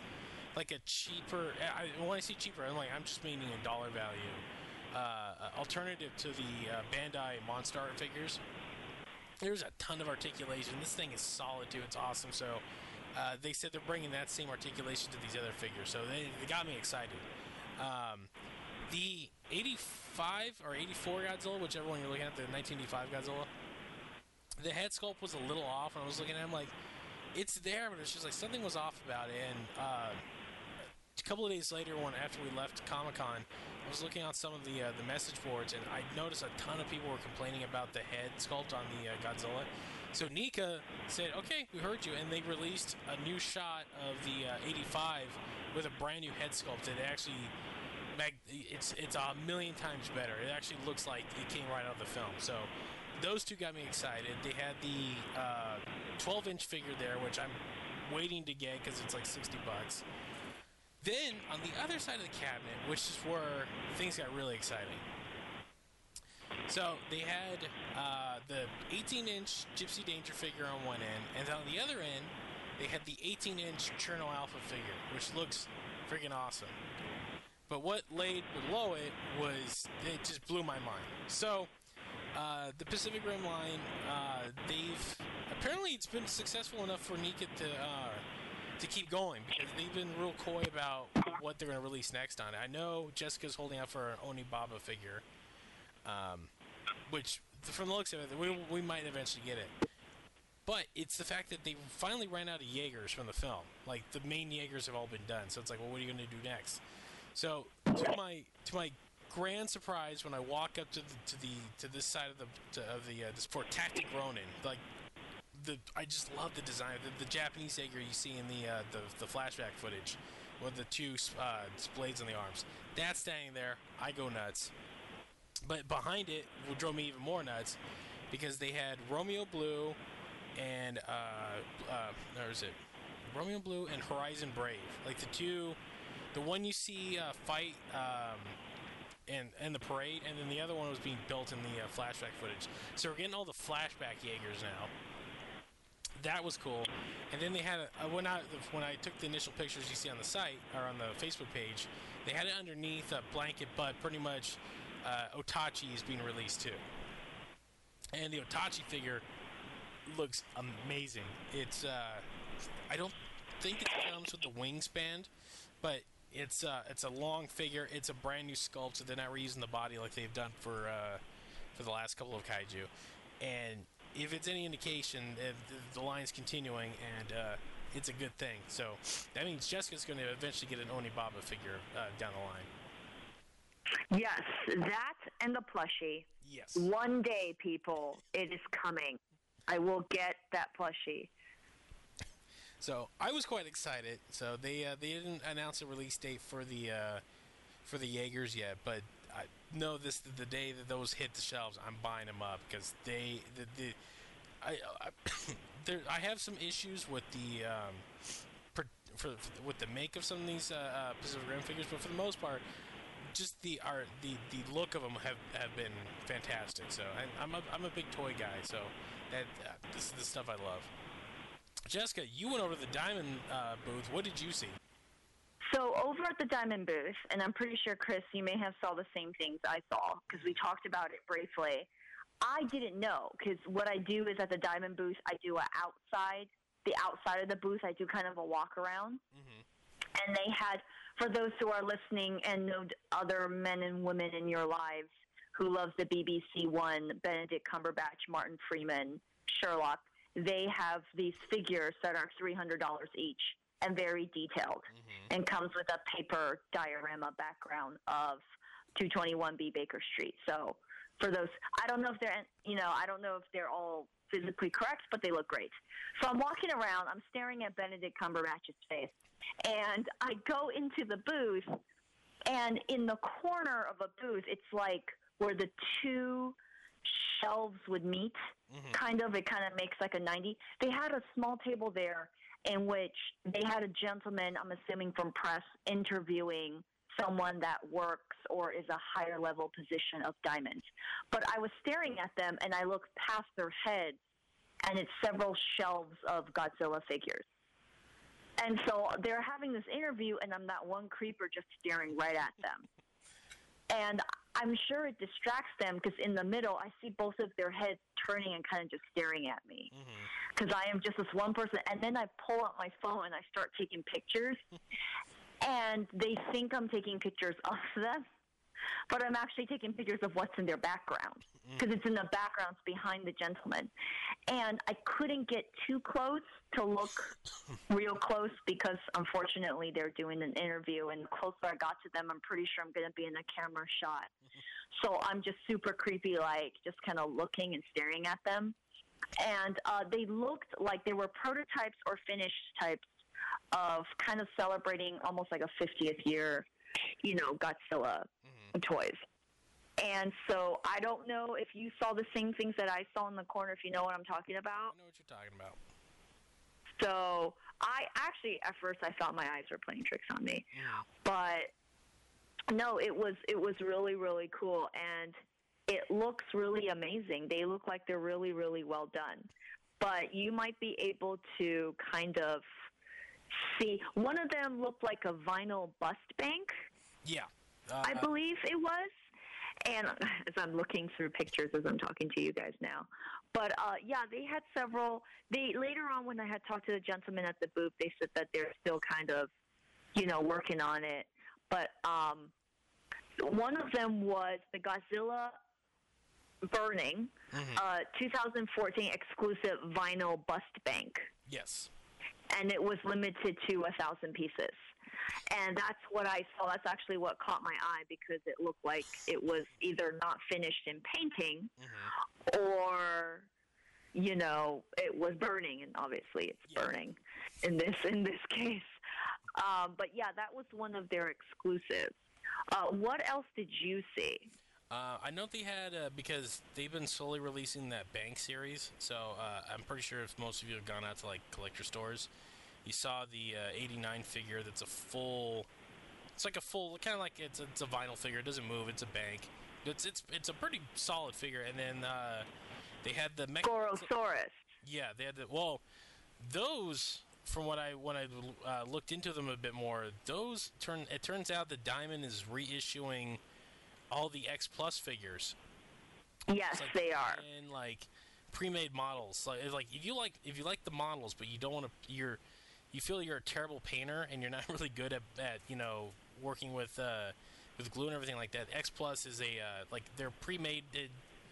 like a cheaper. I, when I say cheaper, I'm like I'm just meaning a dollar value uh, alternative to the uh, Bandai Monstar figures. There's a ton of articulation. This thing is solid too. It's awesome. So uh, they said they're bringing that same articulation to these other figures. So they, they got me excited. Um, the 85 or 84 Godzilla, whichever one you're looking at, the 1985 Godzilla, the head sculpt was a little off, and I was looking at him like, it's there, but it's just like something was off about it. And uh, a couple of days later, when after we left Comic Con, I was looking on some of the uh, the message boards, and I noticed a ton of people were complaining about the head sculpt on the uh, Godzilla. So NECA said, "Okay, we heard you," and they released a new shot of the '85 uh, with a brand new head sculpt. It actually, it's it's a million times better. It actually looks like it came right out of the film. So those two got me excited. They had the 12-inch uh, figure there, which I'm waiting to get because it's like 60 bucks. Then on the other side of the cabinet, which is where things got really exciting. So they had uh, the 18-inch Gypsy Danger figure on one end, and on the other end, they had the 18-inch Cherno Alpha figure, which looks freaking awesome. But what laid below it was it just blew my mind. So uh, the Pacific Rim line, uh, they've apparently it's been successful enough for NECA to uh, to keep going because they've been real coy about what they're going to release next on it. I know Jessica's holding out for an Onibaba figure, um, which from the looks of it, we, we might eventually get it. But it's the fact that they finally ran out of Jaegers from the film. Like the main Jaegers have all been done, so it's like, well, what are you going to do next? So to my to my grand surprise when I walk up to the to the to this side of the to, of the uh, this for Tactic Ronin. Like the I just love the design. The, the Japanese Jaeger you see in the uh, the the flashback footage with the two uh, blades on the arms. That's standing there. I go nuts. But behind it what drove me even more nuts because they had Romeo Blue and uh, uh, where is it? Romeo Blue and Horizon Brave, like the two, the one you see uh, fight um, and and the parade, and then the other one was being built in the uh, flashback footage. So we're getting all the flashback Jaegers now. That was cool. And then they had a, when I when I took the initial pictures you see on the site or on the Facebook page, they had it underneath a blanket, but pretty much uh, Otachi is being released too. And the Otachi figure looks amazing. It's uh, I don't think it comes with the wingspan, but it's uh, it's a long figure. It's a brand new sculpt, so they're not reusing the body like they've done for uh, for the last couple of kaiju. And if it's any indication, uh, the, the line's continuing, and uh, it's a good thing. So that means Jessica's going to eventually get an Onibaba figure uh, down the line. Yes, that and the plushie. Yes. One day, people, it is coming. I will get that plushie. So I was quite excited. So they uh, they didn't announce a release date for the uh, for the Jaegers yet, but I know this the day that those hit the shelves, I'm buying them up because they the, the I I, there, I have some issues with the um, for, for, for, with the make of some of these uh, uh, Pacific Rim figures, but for the most part, just the art, the the look of them have, have been fantastic. So I, am a I'm a big toy guy, so that uh, this is the stuff I love. Jessica, you went over to the Diamond uh, booth. What did you see? So over at the Diamond booth, and I'm pretty sure Chris, you may have saw the same things I saw because we talked about it briefly. I didn't know because what I do is at the Diamond booth, I do a outside, the outside of the booth, I do kind of a walk around. Mm-hmm. And they had, for those who are listening and know other men and women in your lives who love the BBC One, Benedict Cumberbatch, Martin Freeman, Sherlock, they have these figures that are $300 each. and very detailed, Mm-hmm. and comes with a paper diorama background of 221B Baker Street. So for those, I don't know if they're, you know, I don't know if they're all physically correct, but they look great. So I'm walking around, I'm staring at Benedict Cumberbatch's face, and I go into the booth, and in the corner of a booth, it's like where the two shelves would meet, Mhm. kind of. It kind of makes like a 90. They had a small table there in which they had a gentleman, I'm assuming from press, interviewing someone that works or is a higher level position of diamonds. But I was staring at them and I looked past their heads and it's several shelves of Godzilla figures. And so they're having this interview and I'm that one creeper just staring right at them. And I'm sure it distracts them because in the middle I see both of their heads turning and kind of just staring at me mm-hmm. because I am just this one person. And then I pull out my phone and I start taking pictures, and they think I'm taking pictures of them, but I'm actually taking pictures of what's in their background because it's in the backgrounds behind the gentleman. And I couldn't get too close to look real close because unfortunately they're doing an interview, and the closer I got to them, I'm pretty sure I'm going to be in a camera shot. So I'm just super creepy, like just kind of looking and staring at them and uh, they looked like they were prototypes or finished types of kind of celebrating almost like a 50th year, you know, Godzilla. Toys. And so I don't know if you saw the same things that I saw in the corner, if you know what I'm talking about. I know what you're talking about. So I actually, at first, I thought my eyes were playing tricks on me, Mhm. but no, it was it was really really cool, and it looks really amazing. They look like they're really really well done. But you might be able to kind of see one of them looked like a vinyl bust bank. Yeah. Uh, I believe it was. And as I'm looking through pictures as I'm talking to you guys now, but uh, yeah, they had several. They later on when I had talked to the gentleman at the booth, they said that they're still kind of, you know, working on it. But um, one of them was the Godzilla Burning mhm. uh, 2014 exclusive vinyl bust bank yes. and it was limited to a thousand pieces. And that's what I saw. That's actually what caught my eye because it looked like it was either not finished in painting Mhm. or, you know, it was burning. And obviously, it's Yeah. burning in this in this case. Um, but yeah, that was one of their exclusives. Uh, what else did you see? Uh, I know they had uh, because they've been slowly releasing that bank series. So uh, I'm pretty sure if most of you have gone out to like collector stores, you saw the uh, 89 figure. That's a full. It's like a full, kind of like it's a, it's a vinyl figure. It doesn't move. It's a bank. It's it's it's a pretty solid figure. And then uh, they had the mech- Gorosaurus. Yeah, they had the well. Those, from what I when I uh, looked into them a bit more, those turn. It turns out that Diamond is reissuing all the X Plus figures. Yes, like they are. in like pre-made models. Like like if you like if you like the models, but you don't want to, you're you feel you're a terrible painter and you're not really good at, at you know working with uh, with glue and everything like that. X Plus is a uh, like they're pre-made. They,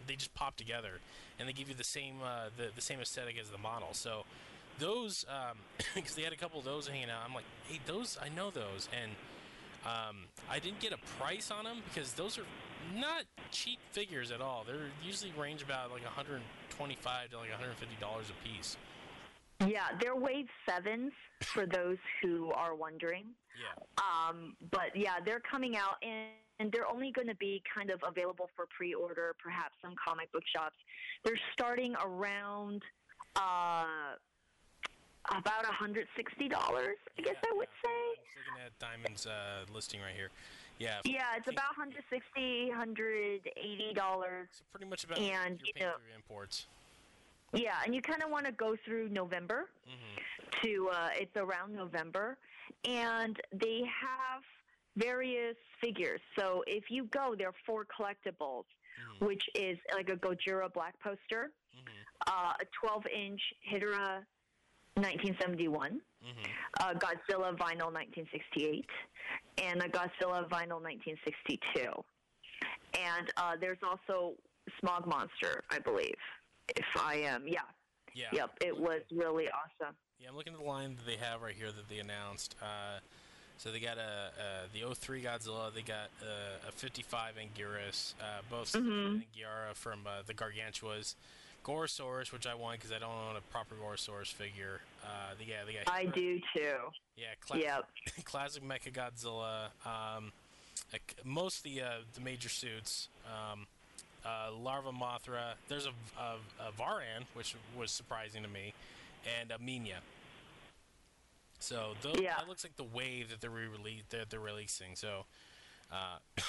they just pop together and they give you the same uh, the the same aesthetic as the model. So those because they had a couple of those hanging out. I'm like, hey, those I know those and. Um, I didn't get a price on them because those are not cheap figures at all. They're usually range about like 125 to like 150 dollars a piece. Yeah, they're wave sevens for those who are wondering. Yeah. Um, but yeah, they're coming out and, and they're only going to be kind of available for pre-order, perhaps some comic book shops. They're starting around uh, about $160, I guess I would say. I'm looking at Diamond's uh, listing right here. Yeah. Yeah, it's about $160, $180. So pretty much about And, your you know- imports. Yeah, and you kind of want to go through November. hmm to uh, it's around November, and they have various figures. So if you go, there are four collectibles, Mhm. which is like a Gojira black poster, hmm uh, a 12-inch Hedorah 1971, hmm a Godzilla vinyl 1968, and a Godzilla vinyl 1962. And uh, there's also Smog Monster, I believe. If I am, yeah, Yeah. yep, it was really awesome. Yeah, I'm looking at the line that they have right here that they announced. Uh, so they got a, a the 03 Godzilla, they got a, a 55 Anguirus, uh, both Mhm. Anguirra from uh, the Gargantuas, Gorosaurus, which I want because I don't own a proper Gorosaurus figure. Uh, they got, they got I do too. Yeah, classic, Yep. classic Mecha Godzilla. Um, most of the uh, the major suits. Um, uh, Larva Mothra. There's a, a, a Varan, which was surprising to me, and a Minya. So those, Yeah. that looks like the wave that they're re that they're releasing. So, uh,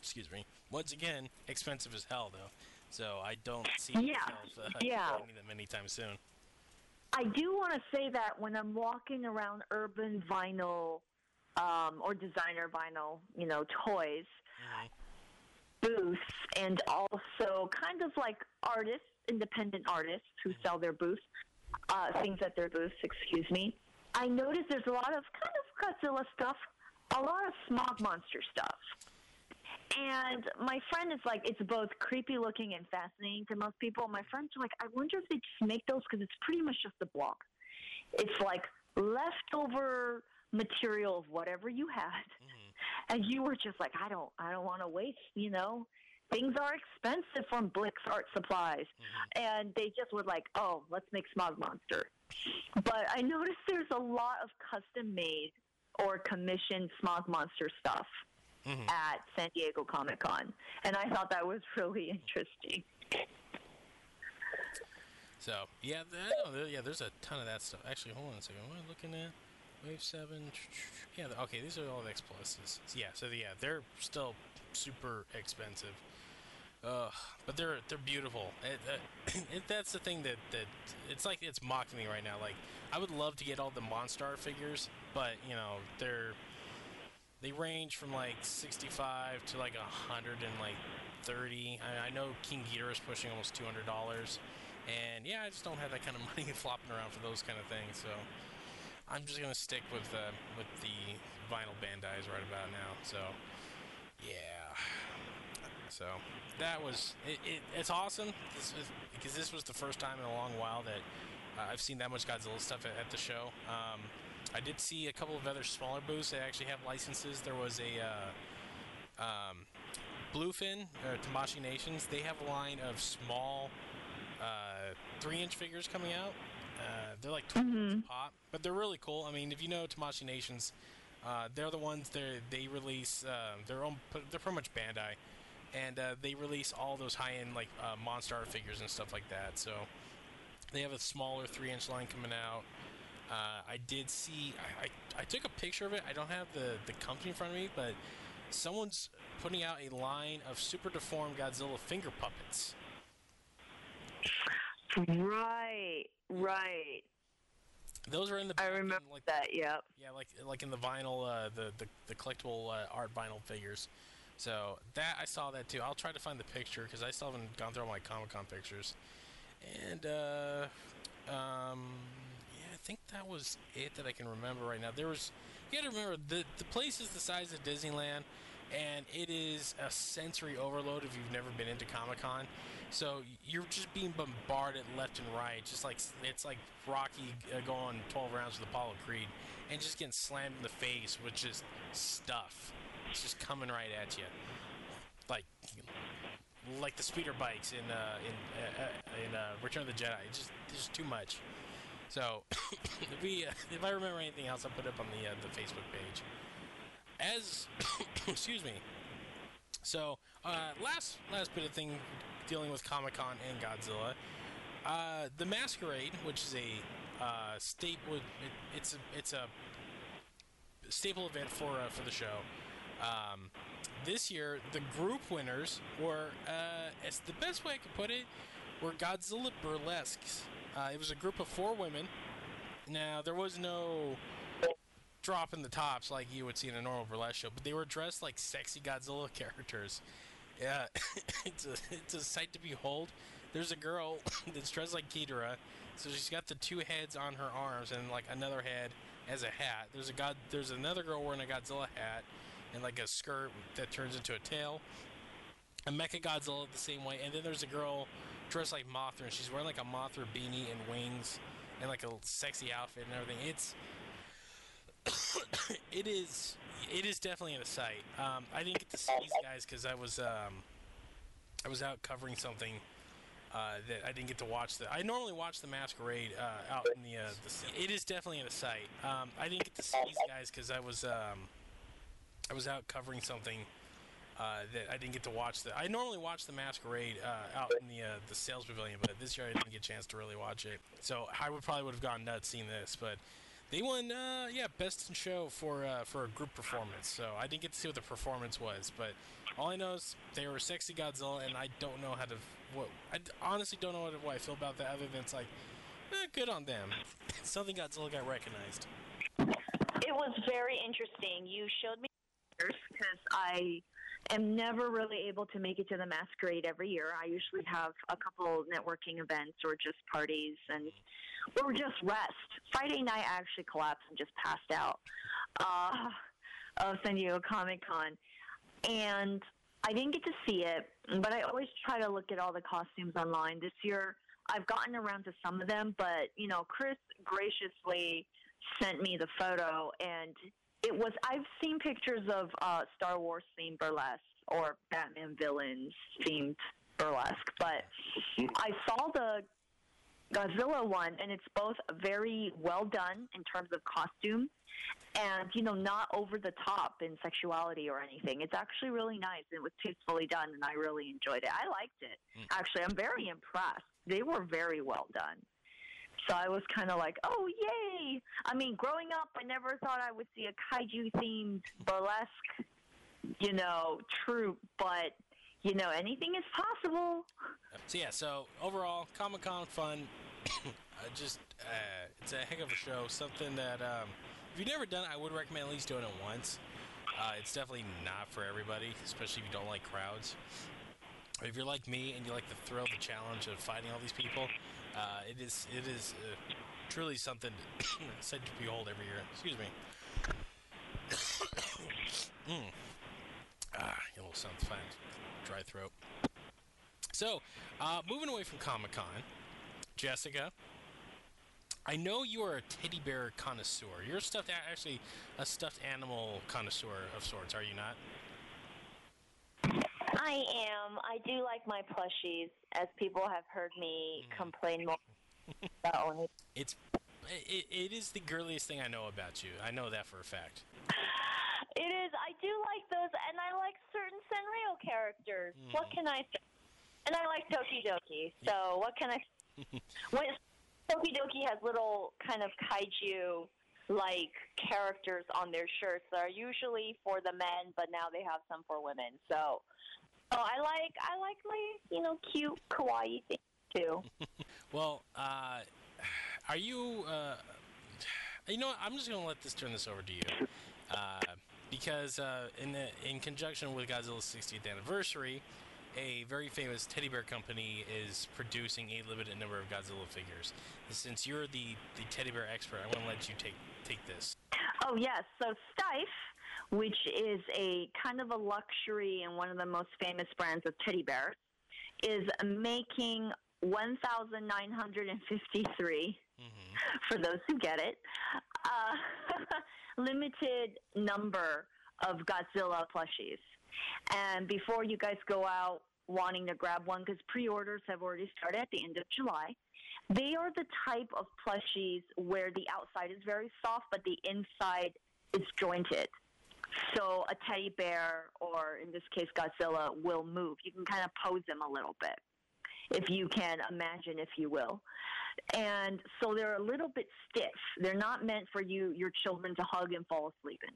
excuse me. Once again, expensive as hell though. So I don't see Yeah. myself uh, Yeah. finding them anytime soon. I do want to say that when I'm walking around urban vinyl um, or designer vinyl, you know, toys. Booths, and also kind of like artists, independent artists who sell their booths, uh, things at their booths. Excuse me. I noticed there's a lot of kind of Godzilla stuff, a lot of Smog Monster stuff. And my friend is like, it's both creepy looking and fascinating to most people. My friends are like, I wonder if they just make those because it's pretty much just a block. It's like leftover material of whatever you had, and you were just like, I don't, I don't want to waste. You know, things are expensive from Blick's Art Supplies, and they just were like, oh, let's make Smog Monster. But I noticed there's a lot of custom made or commissioned Smog Monster stuff Mhm. at San Diego Comic Con, and I thought that was really interesting. So yeah, I know, yeah. There's a ton of that stuff. Actually, hold on a second. What am I looking at? Wave seven. Yeah. Okay, these are all the X pluses. Yeah. So yeah, they're still super expensive. Uh, but they're they're beautiful. It, uh, it, that's the thing that that it's like it's mocking me right now. Like I would love to get all the Monstar figures, but you know they're they range from like 65 to like 100 and like 30. I, I know King Ghidorah is pushing almost 200 dollars, and yeah, I just don't have that kind of money flopping around for those kind of things. So I'm just gonna stick with uh, with the vinyl Bandai's right about now. So yeah, so that was it, it, it's awesome this is, because this was the first time in a long while that uh, I've seen that much Godzilla stuff at, at the show. Um, I did see a couple of other smaller booths that actually have licenses. There was a uh, um, Bluefin or Tamashii Nations. They have a line of small uh, three-inch figures coming out. Uh, they're like 20 Mhm. a pop, but they're really cool. I mean, if you know Tamashii Nations, uh, they're the ones they they release uh, their own. They're pretty much Bandai, and uh, they release all those high-end like uh, monster art figures and stuff like that. So they have a smaller three-inch line coming out. Uh, I did see. I, I, I took a picture of it. I don't have the the company in front of me, but someone's putting out a line of super deformed Godzilla finger puppets. Right, right. Those are in the. I remember like, that. Yep. Yeah, like like in the vinyl, uh, the, the the collectible uh, art vinyl figures. So that I saw that too. I'll try to find the picture because I still haven't gone through all my Comic Con pictures. And uh, um, yeah, I think that was it that I can remember right now. There was you got to remember the the place is the size of Disneyland, and it is a sensory overload if you've never been into Comic Con. So you're just being bombarded left and right, just like it's like Rocky uh, going 12 rounds with Apollo Creed, and just getting slammed in the face with just stuff. It's just coming right at you, like like the speeder bikes in uh, in uh, uh, in uh, Return of the Jedi. It's just it's just too much. So if we uh, if I remember anything else, I'll put it up on the the Facebook page. As excuse me. So last last bit of thing dealing with Comic Con and Godzilla. Uh, the Masquerade, which is a uh, staple, it, it's a it's a staple event for uh, for the show. Um, this year, the group winners were, uh, as the best way I could put it, were Godzilla burlesques. Uh, it was a group of four women. Now there was no drop in the tops like you would see in a normal burlesque show, but they were dressed like sexy Godzilla characters. Yeah, it's a it's a sight to behold. There's a girl that's dressed like Ghidorah, so she's got the two heads on her arms and like another head as a hat. There's a god. There's another girl wearing a Godzilla hat and like a skirt that turns into a tail. A Mecha Godzilla the same way, and then there's a girl dressed like Mothra, and she's wearing like a Mothra beanie and wings and like a sexy outfit and everything. It's it is it is definitely a sight. Um, I didn't get to see these guys because I was um, I was out covering something uh, that I didn't get to watch. The, I normally watch the masquerade uh, out in the, uh, the. It is definitely in a sight. Um, I didn't get to see these guys because I was um, I was out covering something uh, that I didn't get to watch. The, I normally watch the masquerade uh, out in the uh, the Sails Pavilion, but this year I didn't get a chance to really watch it. So I would probably would have gone nuts seeing this, but. They won, uh, yeah, best in show for uh, for a group performance. So I didn't get to see what the performance was, but all I know is they were sexy Godzilla, and I don't know how to. What I honestly don't know what, I feel about that, other than it's like, eh, good on them. Something Godzilla got recognized. It was very interesting. You showed me because I am never really able to make it to the masquerade every year. I usually have a couple networking events or just parties and or just rest. Friday night I actually collapsed and just passed out uh, of San Diego Comic Con, and I didn't get to see it. But I always try to look at all the costumes online. This year I've gotten around to some of them, but you know Chris graciously sent me the photo and it was I've seen pictures of uh, Star Wars themed burlesque or Batman villains themed burlesque, but I saw the Godzilla one, and it's both very well done in terms of costume, and you know not over the top in sexuality or anything. It's actually really nice. and It was tastefully done, and I really enjoyed it. I liked it. Mm. Actually, I'm very impressed. They were very well done. So I was kind of like, oh, yay! I mean, growing up, I never thought I would see a kaiju themed burlesque, you know, troupe, but, you know, anything is possible. So, yeah, so overall, Comic Con fun. I just, uh, it's a heck of a show. Something that, um, if you've never done it, I would recommend at least doing it once. Uh, it's definitely not for everybody, especially if you don't like crowds. If you're like me and you like the thrill, the challenge of fighting all these people, uh, it is it is uh, truly something said to behold every year. Excuse me. mm. Ah, a little something fine. Dry throat. So, uh, moving away from Comic Con, Jessica, I know you are a teddy bear connoisseur. You're stuffed, actually, a stuffed animal connoisseur of sorts, are you not? I am. I do like my plushies, as people have heard me mm. complain more about. It's it, it is the girliest thing I know about you. I know that for a fact. It is. I do like those, and I like certain Sanrio characters. Mm. What can I say? And I like Tokidoki. So what can I? when Tokidoki has little kind of kaiju like characters on their shirts that are usually for the men, but now they have some for women. So Oh, I like I like my you know cute kawaii thing too. well, uh, are you? Uh, you know, what? I'm just gonna let this turn this over to you, uh, because uh, in the, in conjunction with Godzilla's 60th anniversary, a very famous teddy bear company is producing a limited number of Godzilla figures. Since you're the the teddy bear expert, I want to let you take take this. Oh yes, so Steiff which is a kind of a luxury and one of the most famous brands of teddy bears, is making 1,953 mm-hmm. for those who get it. Uh, limited number of Godzilla plushies. And before you guys go out wanting to grab one, because pre orders have already started at the end of July, they are the type of plushies where the outside is very soft, but the inside is jointed. So a teddy bear, or in this case Godzilla, will move. You can kind of pose them a little bit, if you can imagine, if you will. And so they're a little bit stiff. They're not meant for you, your children, to hug and fall asleep in.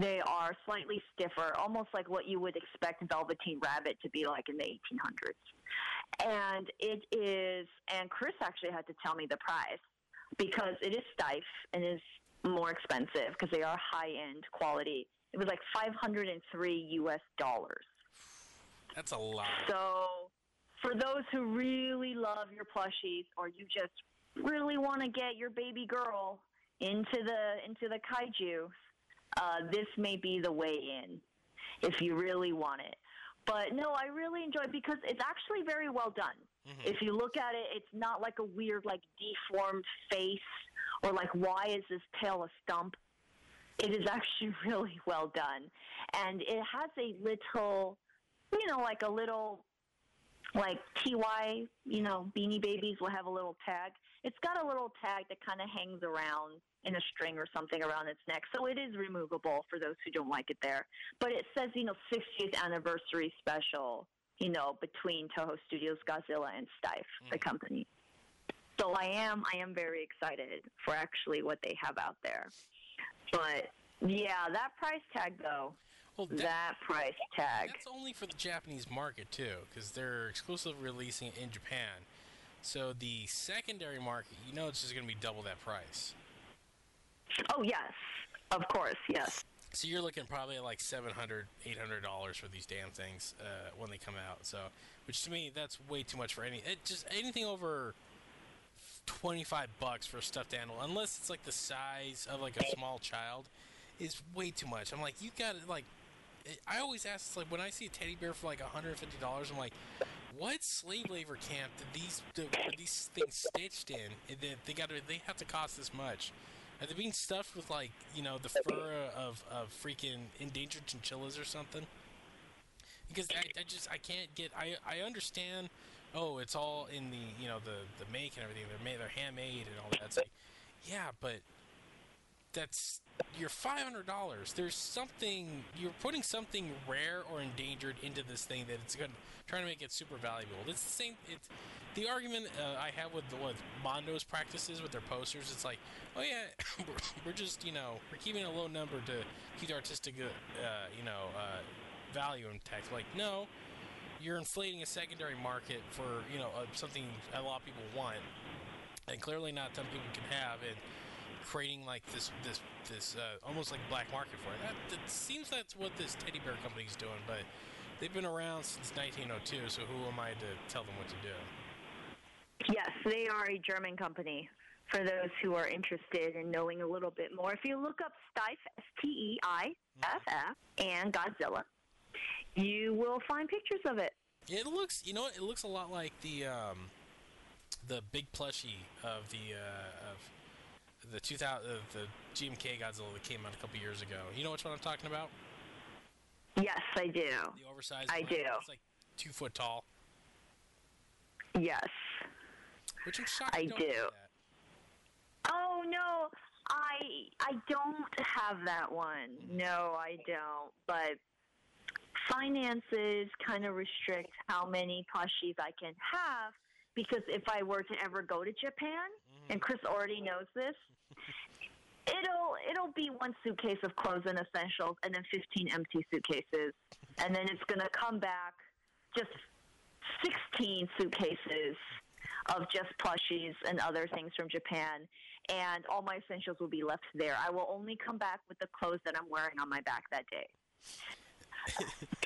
They are slightly stiffer, almost like what you would expect Velveteen Rabbit to be like in the 1800s. And it is, and Chris actually had to tell me the price because it is stiff and is more expensive because they are high end quality. It was like 503 US dollars. That's a lot. So, for those who really love your plushies or you just really want to get your baby girl into the into the kaiju, uh, this may be the way in if you really want it. But no, I really enjoy it because it's actually very well done. Mhm. If you look at it, it's not like a weird, like deformed face or like why is this tail a stump? It is actually really well done, and it has a little, you know, like a little, like TY, you know, Beanie Babies will have a little tag. It's got a little tag that kind of hangs around in a string or something around its neck, so it is removable for those who don't like it there. But it says, you know, 60th anniversary special, you know, between Toho Studios, Godzilla, and Steiff, the Mhm. company. So I am, I am very excited for actually what they have out there. But yeah, that price tag though, Well, that, that price tag. that's only for the Japanese market too, because they're exclusively releasing it in Japan. So the secondary market, you know, it's just going to be double that price. Oh yes, of course, yes. So you're looking probably at like 700 800 dollars for these damn things uh, when they come out. So, which to me that's way too much for any. It just anything over 25 bucks for a stuffed animal, unless it's like the size of like a small child, is way too much. I'm like, you got to like. Eh, I always ask, like, when I see a teddy bear for like 150 dollars, I'm like, what slave labor camp did these the, were these things stitched in? Eh, and they, they got to they have to cost this much. Are they being stuffed with like you know the fur of of freaking endangered chinchillas or something? Because I, I just I can't get I I understand. Oh, it's all in the you know the the make and everything. They're made they're handmade and all that. It's like, yeah, but that's your five hundred dollars. There's something you're putting something rare or endangered into this thing that it's going trying to make it super valuable. It's the same. It's the argument uh, I have with what Mondo's practices with their posters. It's like, oh yeah, we're, just you know we're keeping a low number to keep artistic uh, you know uh, value intact. Like no, you're inflating a secondary market for you know uh, something a lot of people want, and clearly not some people can have and creating like this this this uh, almost like a black market for it. That, that seems that's what this teddy bear company is doing, but they've been around since 1902. So who am I to tell them what to do? Yes, they are a German company. For those who are interested in knowing a little bit more, if you look up Steiff, S T E I F F, and Godzilla, you will find pictures of it. It looks, you know, it looks a lot like the um, the big plushie of the uh, of the 2000 uh, the GMK Godzilla that came out a couple years ago. You know which one I'm talking about? Yes, I do. The oversized. I one? do. It's like two foot tall. Yes. Which I'm shocked I you don't have that. Oh no, I I don't have that one. No, I don't. But finances kind of restrict how many plushies I can have because if I were to ever go to Japan, mm-hmm. and Chris already knows this, it'll it'll be one suitcase of clothes and essentials and then 15 empty suitcases and then it's going to come back just 16 suitcases of just plushies and other things from Japan and all my essentials will be left there. I will only come back with the clothes that I'm wearing on my back that day.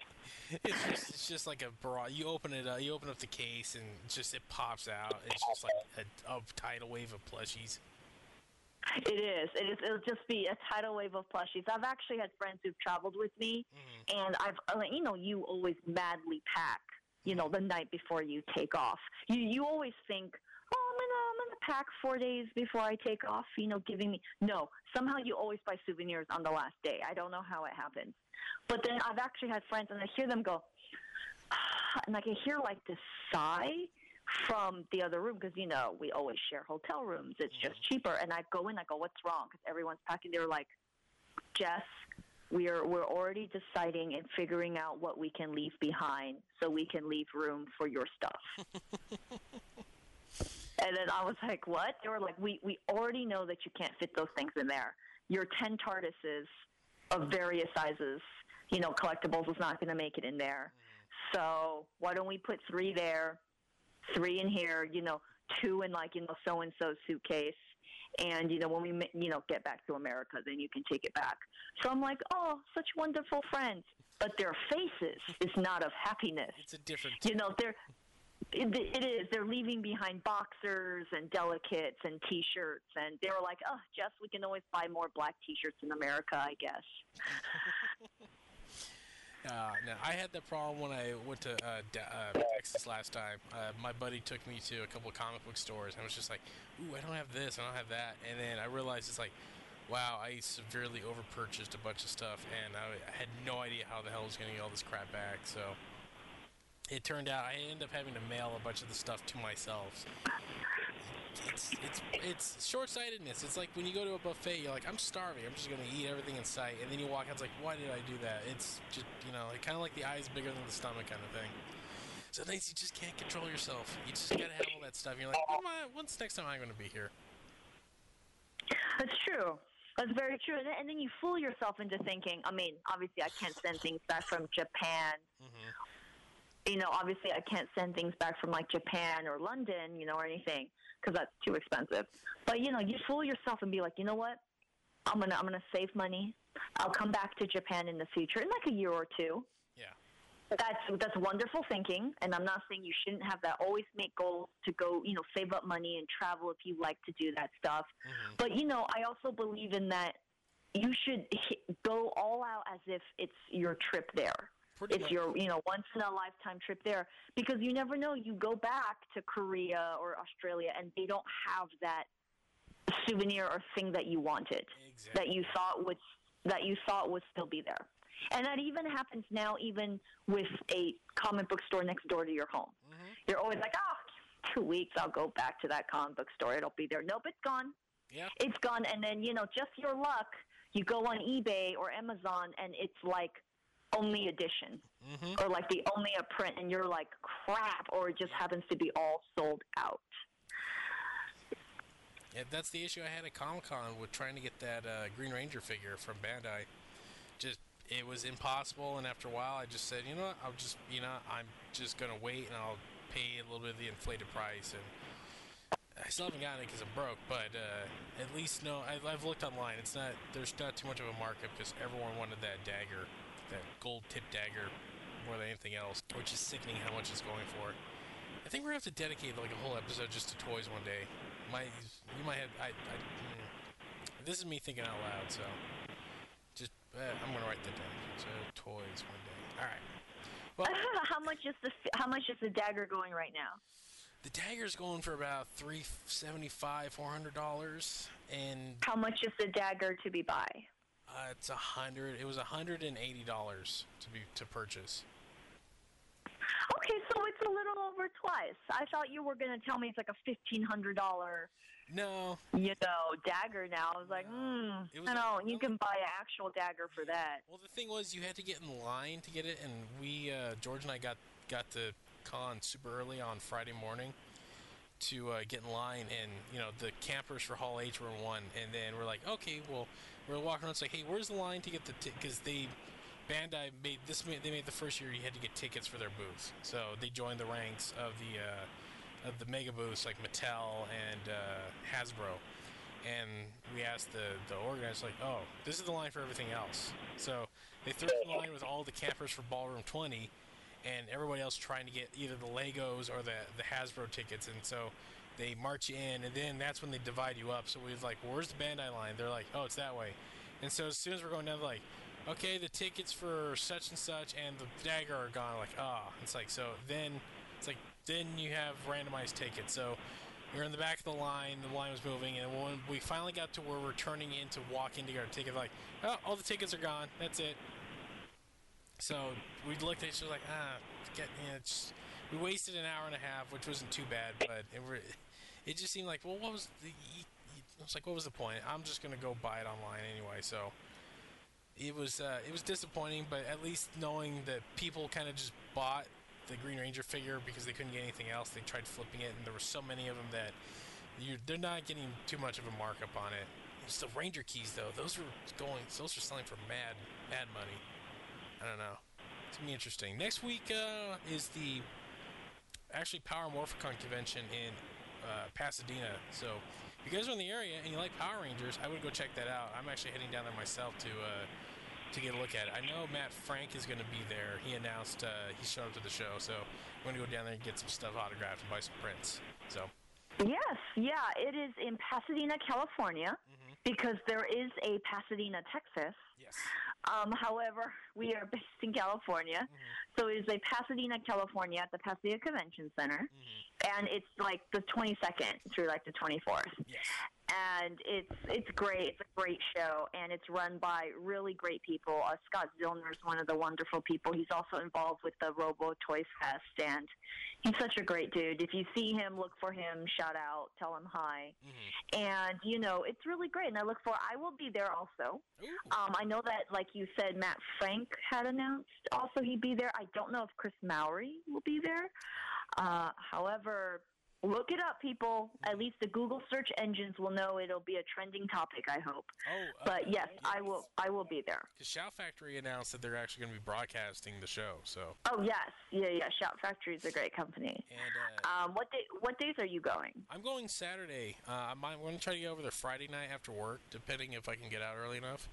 It's just, it's just like a bra. You open it up, you open up the case, and just it pops out. It's just like a, a tidal wave of plushies. It is. It is. It'll just be a tidal wave of plushies. I've actually had friends who've traveled with me, Mhm. and I've, uh, you know, you always madly pack, you know, the night before you take off. You you always think, oh, I'm gonna I'm gonna pack four days before I take off. You know, giving me no. Somehow you always buy souvenirs on the last day. I don't know how it happens, but then I've actually had friends, and I hear them go, and I can hear like this sigh from the other room because you know we always share hotel rooms. It's just cheaper. And I go in, I go, "What's wrong?" Because everyone's packing. They're like, "Jess, we're we're already deciding and figuring out what we can leave behind, so we can leave room for your stuff." and then I was like, "What?" They were like, "We we already know that you can't fit those things in there. Your ten TARDISes of various sizes, you know, collectibles is not going to make it in there." Mm-hmm. So why don't we put three there, three in here, you know, two in like, you know, so and so suitcase. And, you know, when we, you know, get back to America, then you can take it back. So I'm like, oh, such wonderful friends. But their faces is not of happiness. It's a different. You know, they're, it, is. They're leaving behind boxers and delicates and T-shirts, and they were like, "Oh, Jess, we can always buy more black T-shirts in America, I guess." Uh, no, I had that problem when I went to uh, uh, Texas last time. Uh, my buddy took me to a couple of comic book stores, and I was just like, "Ooh, I don't have this, I don't have that," and then I realized it's like, "Wow, I severely overpurchased a bunch of stuff, and I, I had no idea how the hell I was going to get all this crap back." So it turned out I ended up having to mail a bunch of the stuff to myself it's it's it's short-sightedness. It's like when you go to a buffet, you're like, I'm starving. I'm just gonna eat everything in sight, and then you walk out. It's like, why did I do that? It's just you know, kind of like the eyes bigger than the stomach kind of thing. So nice, you just can't control yourself. You just gotta have all that stuff. You're like, I, when's next time I'm gonna be here? That's true. That's very true. And then, and then you fool yourself into thinking. I mean, obviously, I can't send things back from Japan. Mm-hmm you know, obviously I can't send things back from like Japan or London, you know, or anything because that's too expensive. But you know, you fool yourself and be like, you know what? I'm gonna I'm gonna save money. I'll come back to Japan in the future in like a year or two. Yeah. That's that's wonderful thinking, and I'm not saying you shouldn't have that. Always make goals to go, you know, save up money and travel if you like to do that stuff. Mm-hmm. But you know, I also believe in that you should go all out as if it's your trip there. Pretty it's your you know once in a lifetime trip there because you never know you go back to Korea or Australia and they don't have that souvenir or thing that you wanted exactly. that you thought would that you thought would still be there. And that even happens now even with a comic book store next door to your home. Mm-hmm. you're always like oh two weeks I'll go back to that comic book store. It'll be there. Nope it's gone. Yeah. It's gone. And then you know just your luck you go on eBay or Amazon and it's like only edition mm-hmm. or like the only a print and you're like crap or it just happens to be all sold out yeah, that's the issue I had at Comic Con with trying to get that uh, Green Ranger figure from Bandai. Just it was impossible, and after a while, I just said, you know what, I'll just, you know, I'm just gonna wait and I'll pay a little bit of the inflated price. And I still haven't gotten it because I'm broke, but uh, at least no, I, I've looked online. It's not there's not too much of a markup because everyone wanted that dagger that gold tip dagger more than anything else, which is sickening how much it's going for. I think we're gonna have to dedicate like a whole episode just to toys one day. Might you might have I, I mm, this is me thinking out loud, so just uh, I'm gonna write that down. So toys one day. All right. Well, how much is the how much is the dagger going right now? The dagger's going for about three seventy five, four hundred dollars, and how much is the dagger to be by? Uh, it's a hundred. It was a hundred and eighty dollars to be to purchase. Okay, so it's a little over twice. I thought you were going to tell me it's like a fifteen hundred dollar. No. You know, dagger. Now I was like, hmm. I know you can buy an actual dagger for that. Well, the thing was, you had to get in line to get it, and we, uh, George and I, got got to con super early on Friday morning to uh, get in line, and you know the campers for Hall H were in one, and then we're like, okay, well we're walking around. It's like, hey, where's the line to get the because they Bandai made this. They made the first year you had to get tickets for their booths, so they joined the ranks of the uh, of the mega booths like Mattel and uh, Hasbro. And we asked the the organizers like, oh, this is the line for everything else. So they threw in the line with all the campers for Ballroom 20, and everybody else trying to get either the Legos or the the Hasbro tickets. And so they march in, and then that's when they divide you up. So we was like, "Where's the Bandai line?" They're like, "Oh, it's that way." And so as soon as we're going down, like, "Okay, the tickets for such and such and the dagger are gone." Like, ah, oh. it's like so. Then it's like then you have randomized tickets. So we are in the back of the line. The line was moving, and when we finally got to where we're turning in to walk into our ticket, like, oh, all the tickets are gone. That's it. So we looked at each other like, ah, get, you know, we wasted an hour and a half, which wasn't too bad, but it, it just seemed like, well, what was the? Was like, what was the point? I'm just gonna go buy it online anyway. So it was uh, it was disappointing, but at least knowing that people kind of just bought the Green Ranger figure because they couldn't get anything else, they tried flipping it, and there were so many of them that you they're not getting too much of a markup on it. It's the Ranger keys though; those were going, those were selling for mad, mad money. I don't know. It's gonna be interesting. Next week uh, is the actually Power Morphicon convention in uh, Pasadena. So if you guys are in the area and you like Power Rangers, I would go check that out. I'm actually heading down there myself to uh, to get a look at it. I know Matt Frank is going to be there. He announced uh, he showed up to the show, so I'm going to go down there and get some stuff autographed and buy some prints. So. Yes, yeah, it is in Pasadena, California. Mm-hmm. because there is a Pasadena, Texas. Yes. Um, however, we are based in California, Mhm. so it is a Pasadena, California, at the Pasadena Convention Center, Mhm. and it's like the 22nd through like the 24th. Yes. And it's it's great. It's a great show, and it's run by really great people. Uh, Scott Zillner is one of the wonderful people. He's also involved with the Robo Toys Fest, and he's such a great dude. If you see him, look for him, shout out, tell him hi, Mhm. and you know it's really great. And I look for. I will be there also. Ooh. Um, I know that, like you said, Matt Frank had announced also he'd be there. I don't know if Chris Mowry will be there. Uh, however, look it up, people. At least the Google search engines will know it'll be a trending topic. I hope. Oh. But yes, I will. I will be there. Because Shout Factory announced that they're actually going to be broadcasting the show. So, Oh yes, yeah, yeah. Shout Factory is a great company. and uh, Um, what day? What days are you going? I'm going Saturday. Uh, I'm, I'm going to try to get over there Friday night after work, depending if I can get out early enough.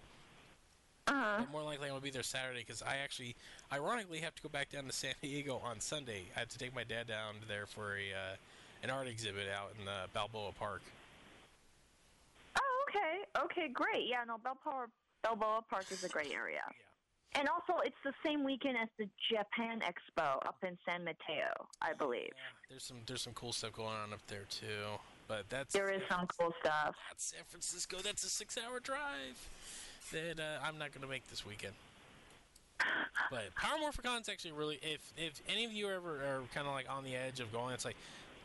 Uh huh. But more likely, I'm to be there Saturday because I actually, ironically, have to go back down to San Diego on Sunday. I have to take my dad down there for a uh, an art exhibit out in the Balboa Park. Oh, okay. Okay, great. Yeah, no, Balboa Balboa Park is a great area. Yeah. And also, it's the same weekend as the Japan Expo up in San Mateo, I believe. Yeah, there's some there's some cool stuff going on up there too. But that's There is some cool stuff. that's San Francisco. That's a six-hour drive that uh, I'm not going to make this weekend. But Power Morphicon's actually really. If if any of you ever are kind of like on the edge of going, it's like,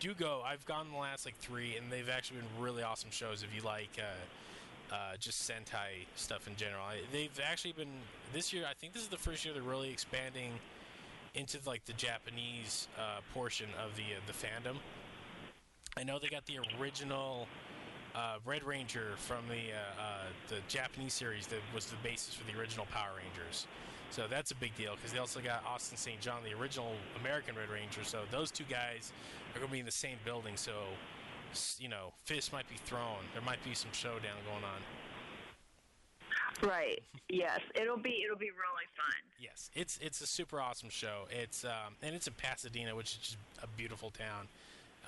do go. I've gone the last like three, and they've actually been really awesome shows. If you like. Uh, uh, just Sentai stuff in general. I, they've actually been this year. I think this is the first year they're really expanding into like the Japanese uh, portion of the uh, the fandom. I know they got the original uh, Red Ranger from the uh, uh, the Japanese series that was the basis for the original Power Rangers. So that's a big deal because they also got Austin St. John, the original American Red Ranger. So those two guys are going to be in the same building. So you know, fists might be thrown. There might be some showdown going on. Right. Yes. It'll be it'll be really fun. Yes, it's it's a super awesome show. It's um, and it's in Pasadena, which is just a beautiful town,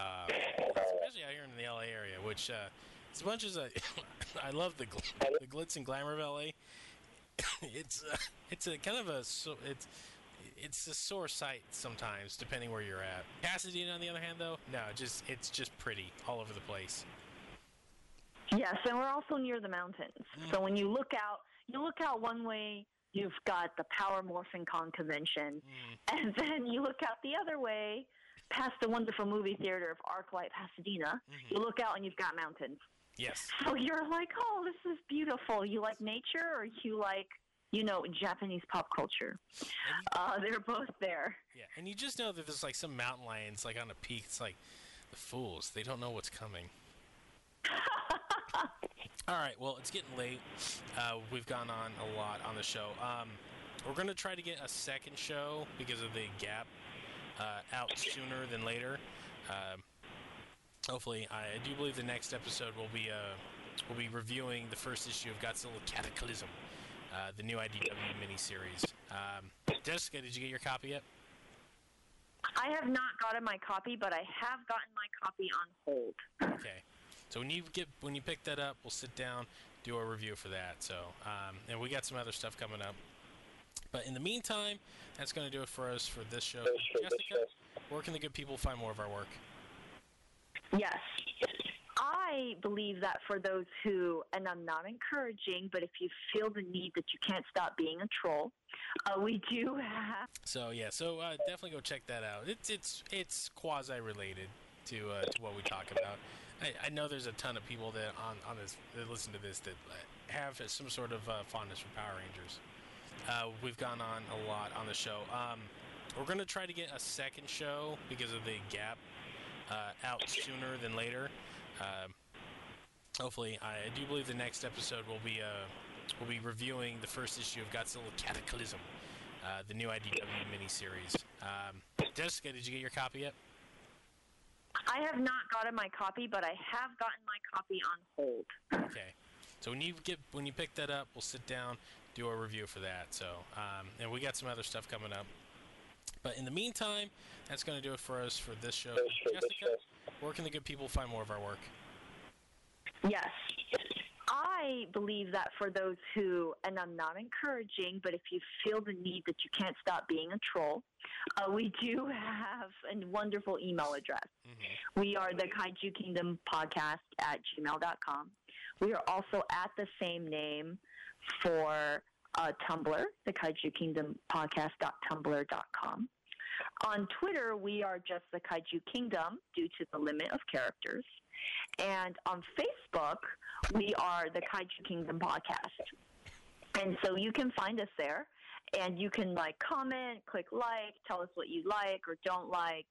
uh, especially out here in the LA area. Which uh, as much as I, I love the gl- the glitz and glamour of LA, it's uh, it's a kind of a so it's it's a sore sight sometimes, depending where you're at. Pasadena, on the other hand, though, no, just it's just pretty all over the place. Yes, and we're also near the mountains. So when you look out, you look out one way, you've got the Power Morphicon convention, Mm, and then you look out the other way, past the wonderful movie theater of ArcLight Pasadena. mhm. You look out and you've got mountains. Yes, So you're like, oh, this is beautiful. You like nature, or you like, you know, Japanese pop culture? you, Uh, they're both there. yeah, and you just know that there's like some mountain lions like on a peak. It's like the fools; they don't know what's coming. All right, well, it's getting late. Uh, we've gone on a lot on the show. Um, we're going to try to get a second show because of the gap uh, out sooner than later. Um, hopefully, I, I do believe the next episode will be uh, we'll be reviewing the first issue of Godzilla Cataclysm, uh, the new IDW miniseries. Um, Jessica, did you get your copy yet? I have not gotten my copy, but I have gotten my copy on hold. Okay. So when you get when you pick that up, we'll sit down, do a review for that. So um, and we got some other stuff coming up. But in the meantime, that's going to do it for us for this show. Jessica, where can the good people find more of our work? Yes. I believe that for those who, and I'm not encouraging, but if you feel the need that you can't stop being a troll, uh, we do have. So yeah, so uh, definitely go check that out. It's it's it's quasi related to uh, to what we talk about. I, I know there's a ton of people that on on this that listen to this that uh, have some sort of uh, fondness for Power Rangers. Uh, we've gone on a lot on the show. Um, we're going to try to get a second show because of the gap uh, out sooner than later. Um, hopefully, I, do believe the next episode will be uh, we'll be reviewing the first issue of Godzilla Cataclysm, uh, the new IDW miniseries. Um, Jessica, did you get your copy yet? I have not gotten my copy, but I have gotten my copy on hold. Okay. So when you get when you pick that up, we'll sit down, do a review for that. So um, and we got some other stuff coming up. But in the meantime, that's going to do it for us for this show. Jessica, where can the good people find more of our work? Yes. I believe that for those who, and I'm not encouraging, but if you feel the need that you can't stop being a troll, uh, we do have a wonderful email address. Mm-hmm. We are the Kaiju Kingdom podcast at gmail.com. We are also at the same name for uh, Tumblr, the Kaiju Kingdom podcast.tumblr.com. On Twitter, we are just the Kaiju Kingdom due to the limit of characters. And on Facebook, we are the Kaiju Kingdom podcast. And so you can find us there and you can like comment, click like, tell us what you like or don't like,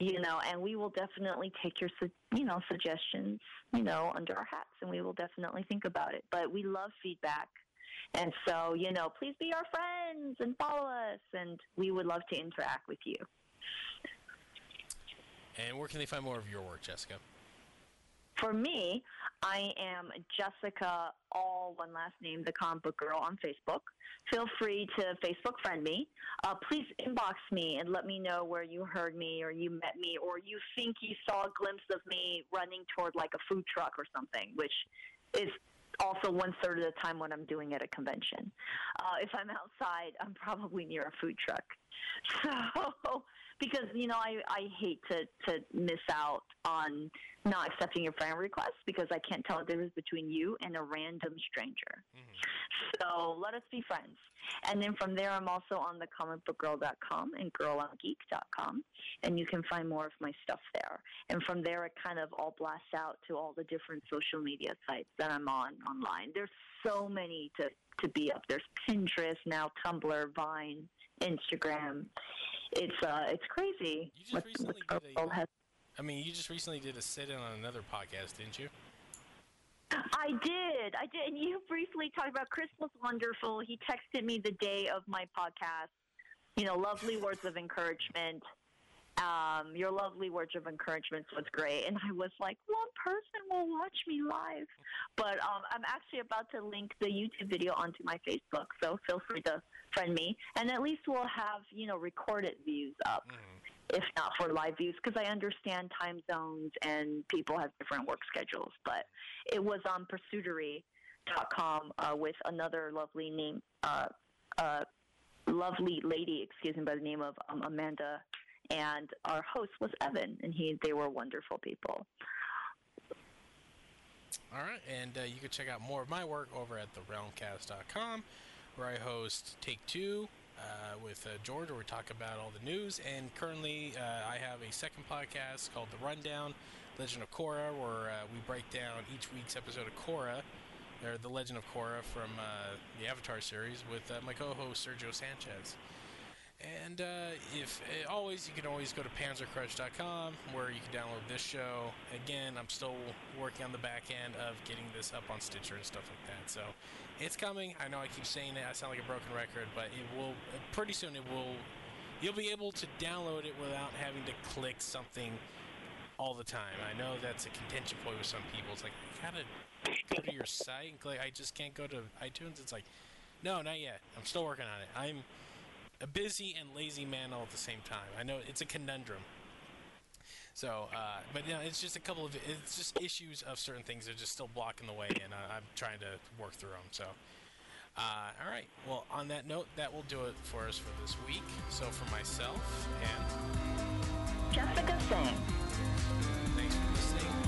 you know, and we will definitely take your, you know, suggestions, you know, under our hats and we will definitely think about it. But we love feedback. And so, you know, please be our friends and follow us and we would love to interact with you. And where can they find more of your work, Jessica? For me, I am Jessica, all one last name, the comic book girl on Facebook. Feel free to Facebook friend me. Uh, please inbox me and let me know where you heard me or you met me or you think you saw a glimpse of me running toward like a food truck or something, which is also one third of the time when I'm doing at a convention. Uh, if I'm outside, I'm probably near a food truck. So because you know I I hate to to miss out on not accepting your friend request because I can't tell the difference between you and a random stranger. Mm-hmm. So let us be friends. And then from there, I'm also on the comicbookgirl.com and girlongeek.com, and you can find more of my stuff there. And from there, it kind of all blasts out to all the different social media sites that I'm on online. There's so many to to be up. There's Pinterest now, Tumblr, Vine, Instagram it's uh, it's crazy. You just recently did a, has. I mean, you just recently did a sit-in on another podcast, didn't you? I did. I did. And you briefly talked about Chris was wonderful. He texted me the day of my podcast. You know, lovely words of encouragement. Um, your lovely words of encouragement was great. And I was like, one person will watch me live. But um, I'm actually about to link the YouTube video onto my Facebook, so feel free to friend me. And at least we'll have, you know, recorded views up. Mm-hmm if not for live views, because I understand time zones and people have different work schedules. But it was on pursuitery.com uh, with another lovely name, uh, uh, lovely lady, excuse me, by the name of um, Amanda and our host was Evan, and he they were wonderful people. All right, and uh, you can check out more of my work over at therealmcast.com, where I host Take Two uh, with uh, George, where we talk about all the news. And currently, uh, I have a second podcast called The Rundown, Legend of Korra, where uh, we break down each week's episode of Korra, or The Legend of Korra from uh, the Avatar series, with my co-host Sergio Sanchez. And uh, if uh, always, you can always go to panzercrush.com where you can download this show. Again, I'm still working on the back end of getting this up on Stitcher and stuff like that. So it's coming. I know I keep saying it. I sound like a broken record, but it will pretty soon. It will. You'll be able to download it without having to click something all the time. I know that's a contention point with some people. It's like you gotta go to your site and click. I just can't go to iTunes. It's like, no, not yet. I'm still working on it. I'm a busy and lazy man all at the same time. I know it's a conundrum. So, uh, but you know, it's just a couple of it's just issues of certain things that are just still blocking the way, and uh, I'm trying to work through them. So, uh, all right. Well, on that note, that will do it for us for this week. So, for myself and Jessica Singh. Thanks for listening.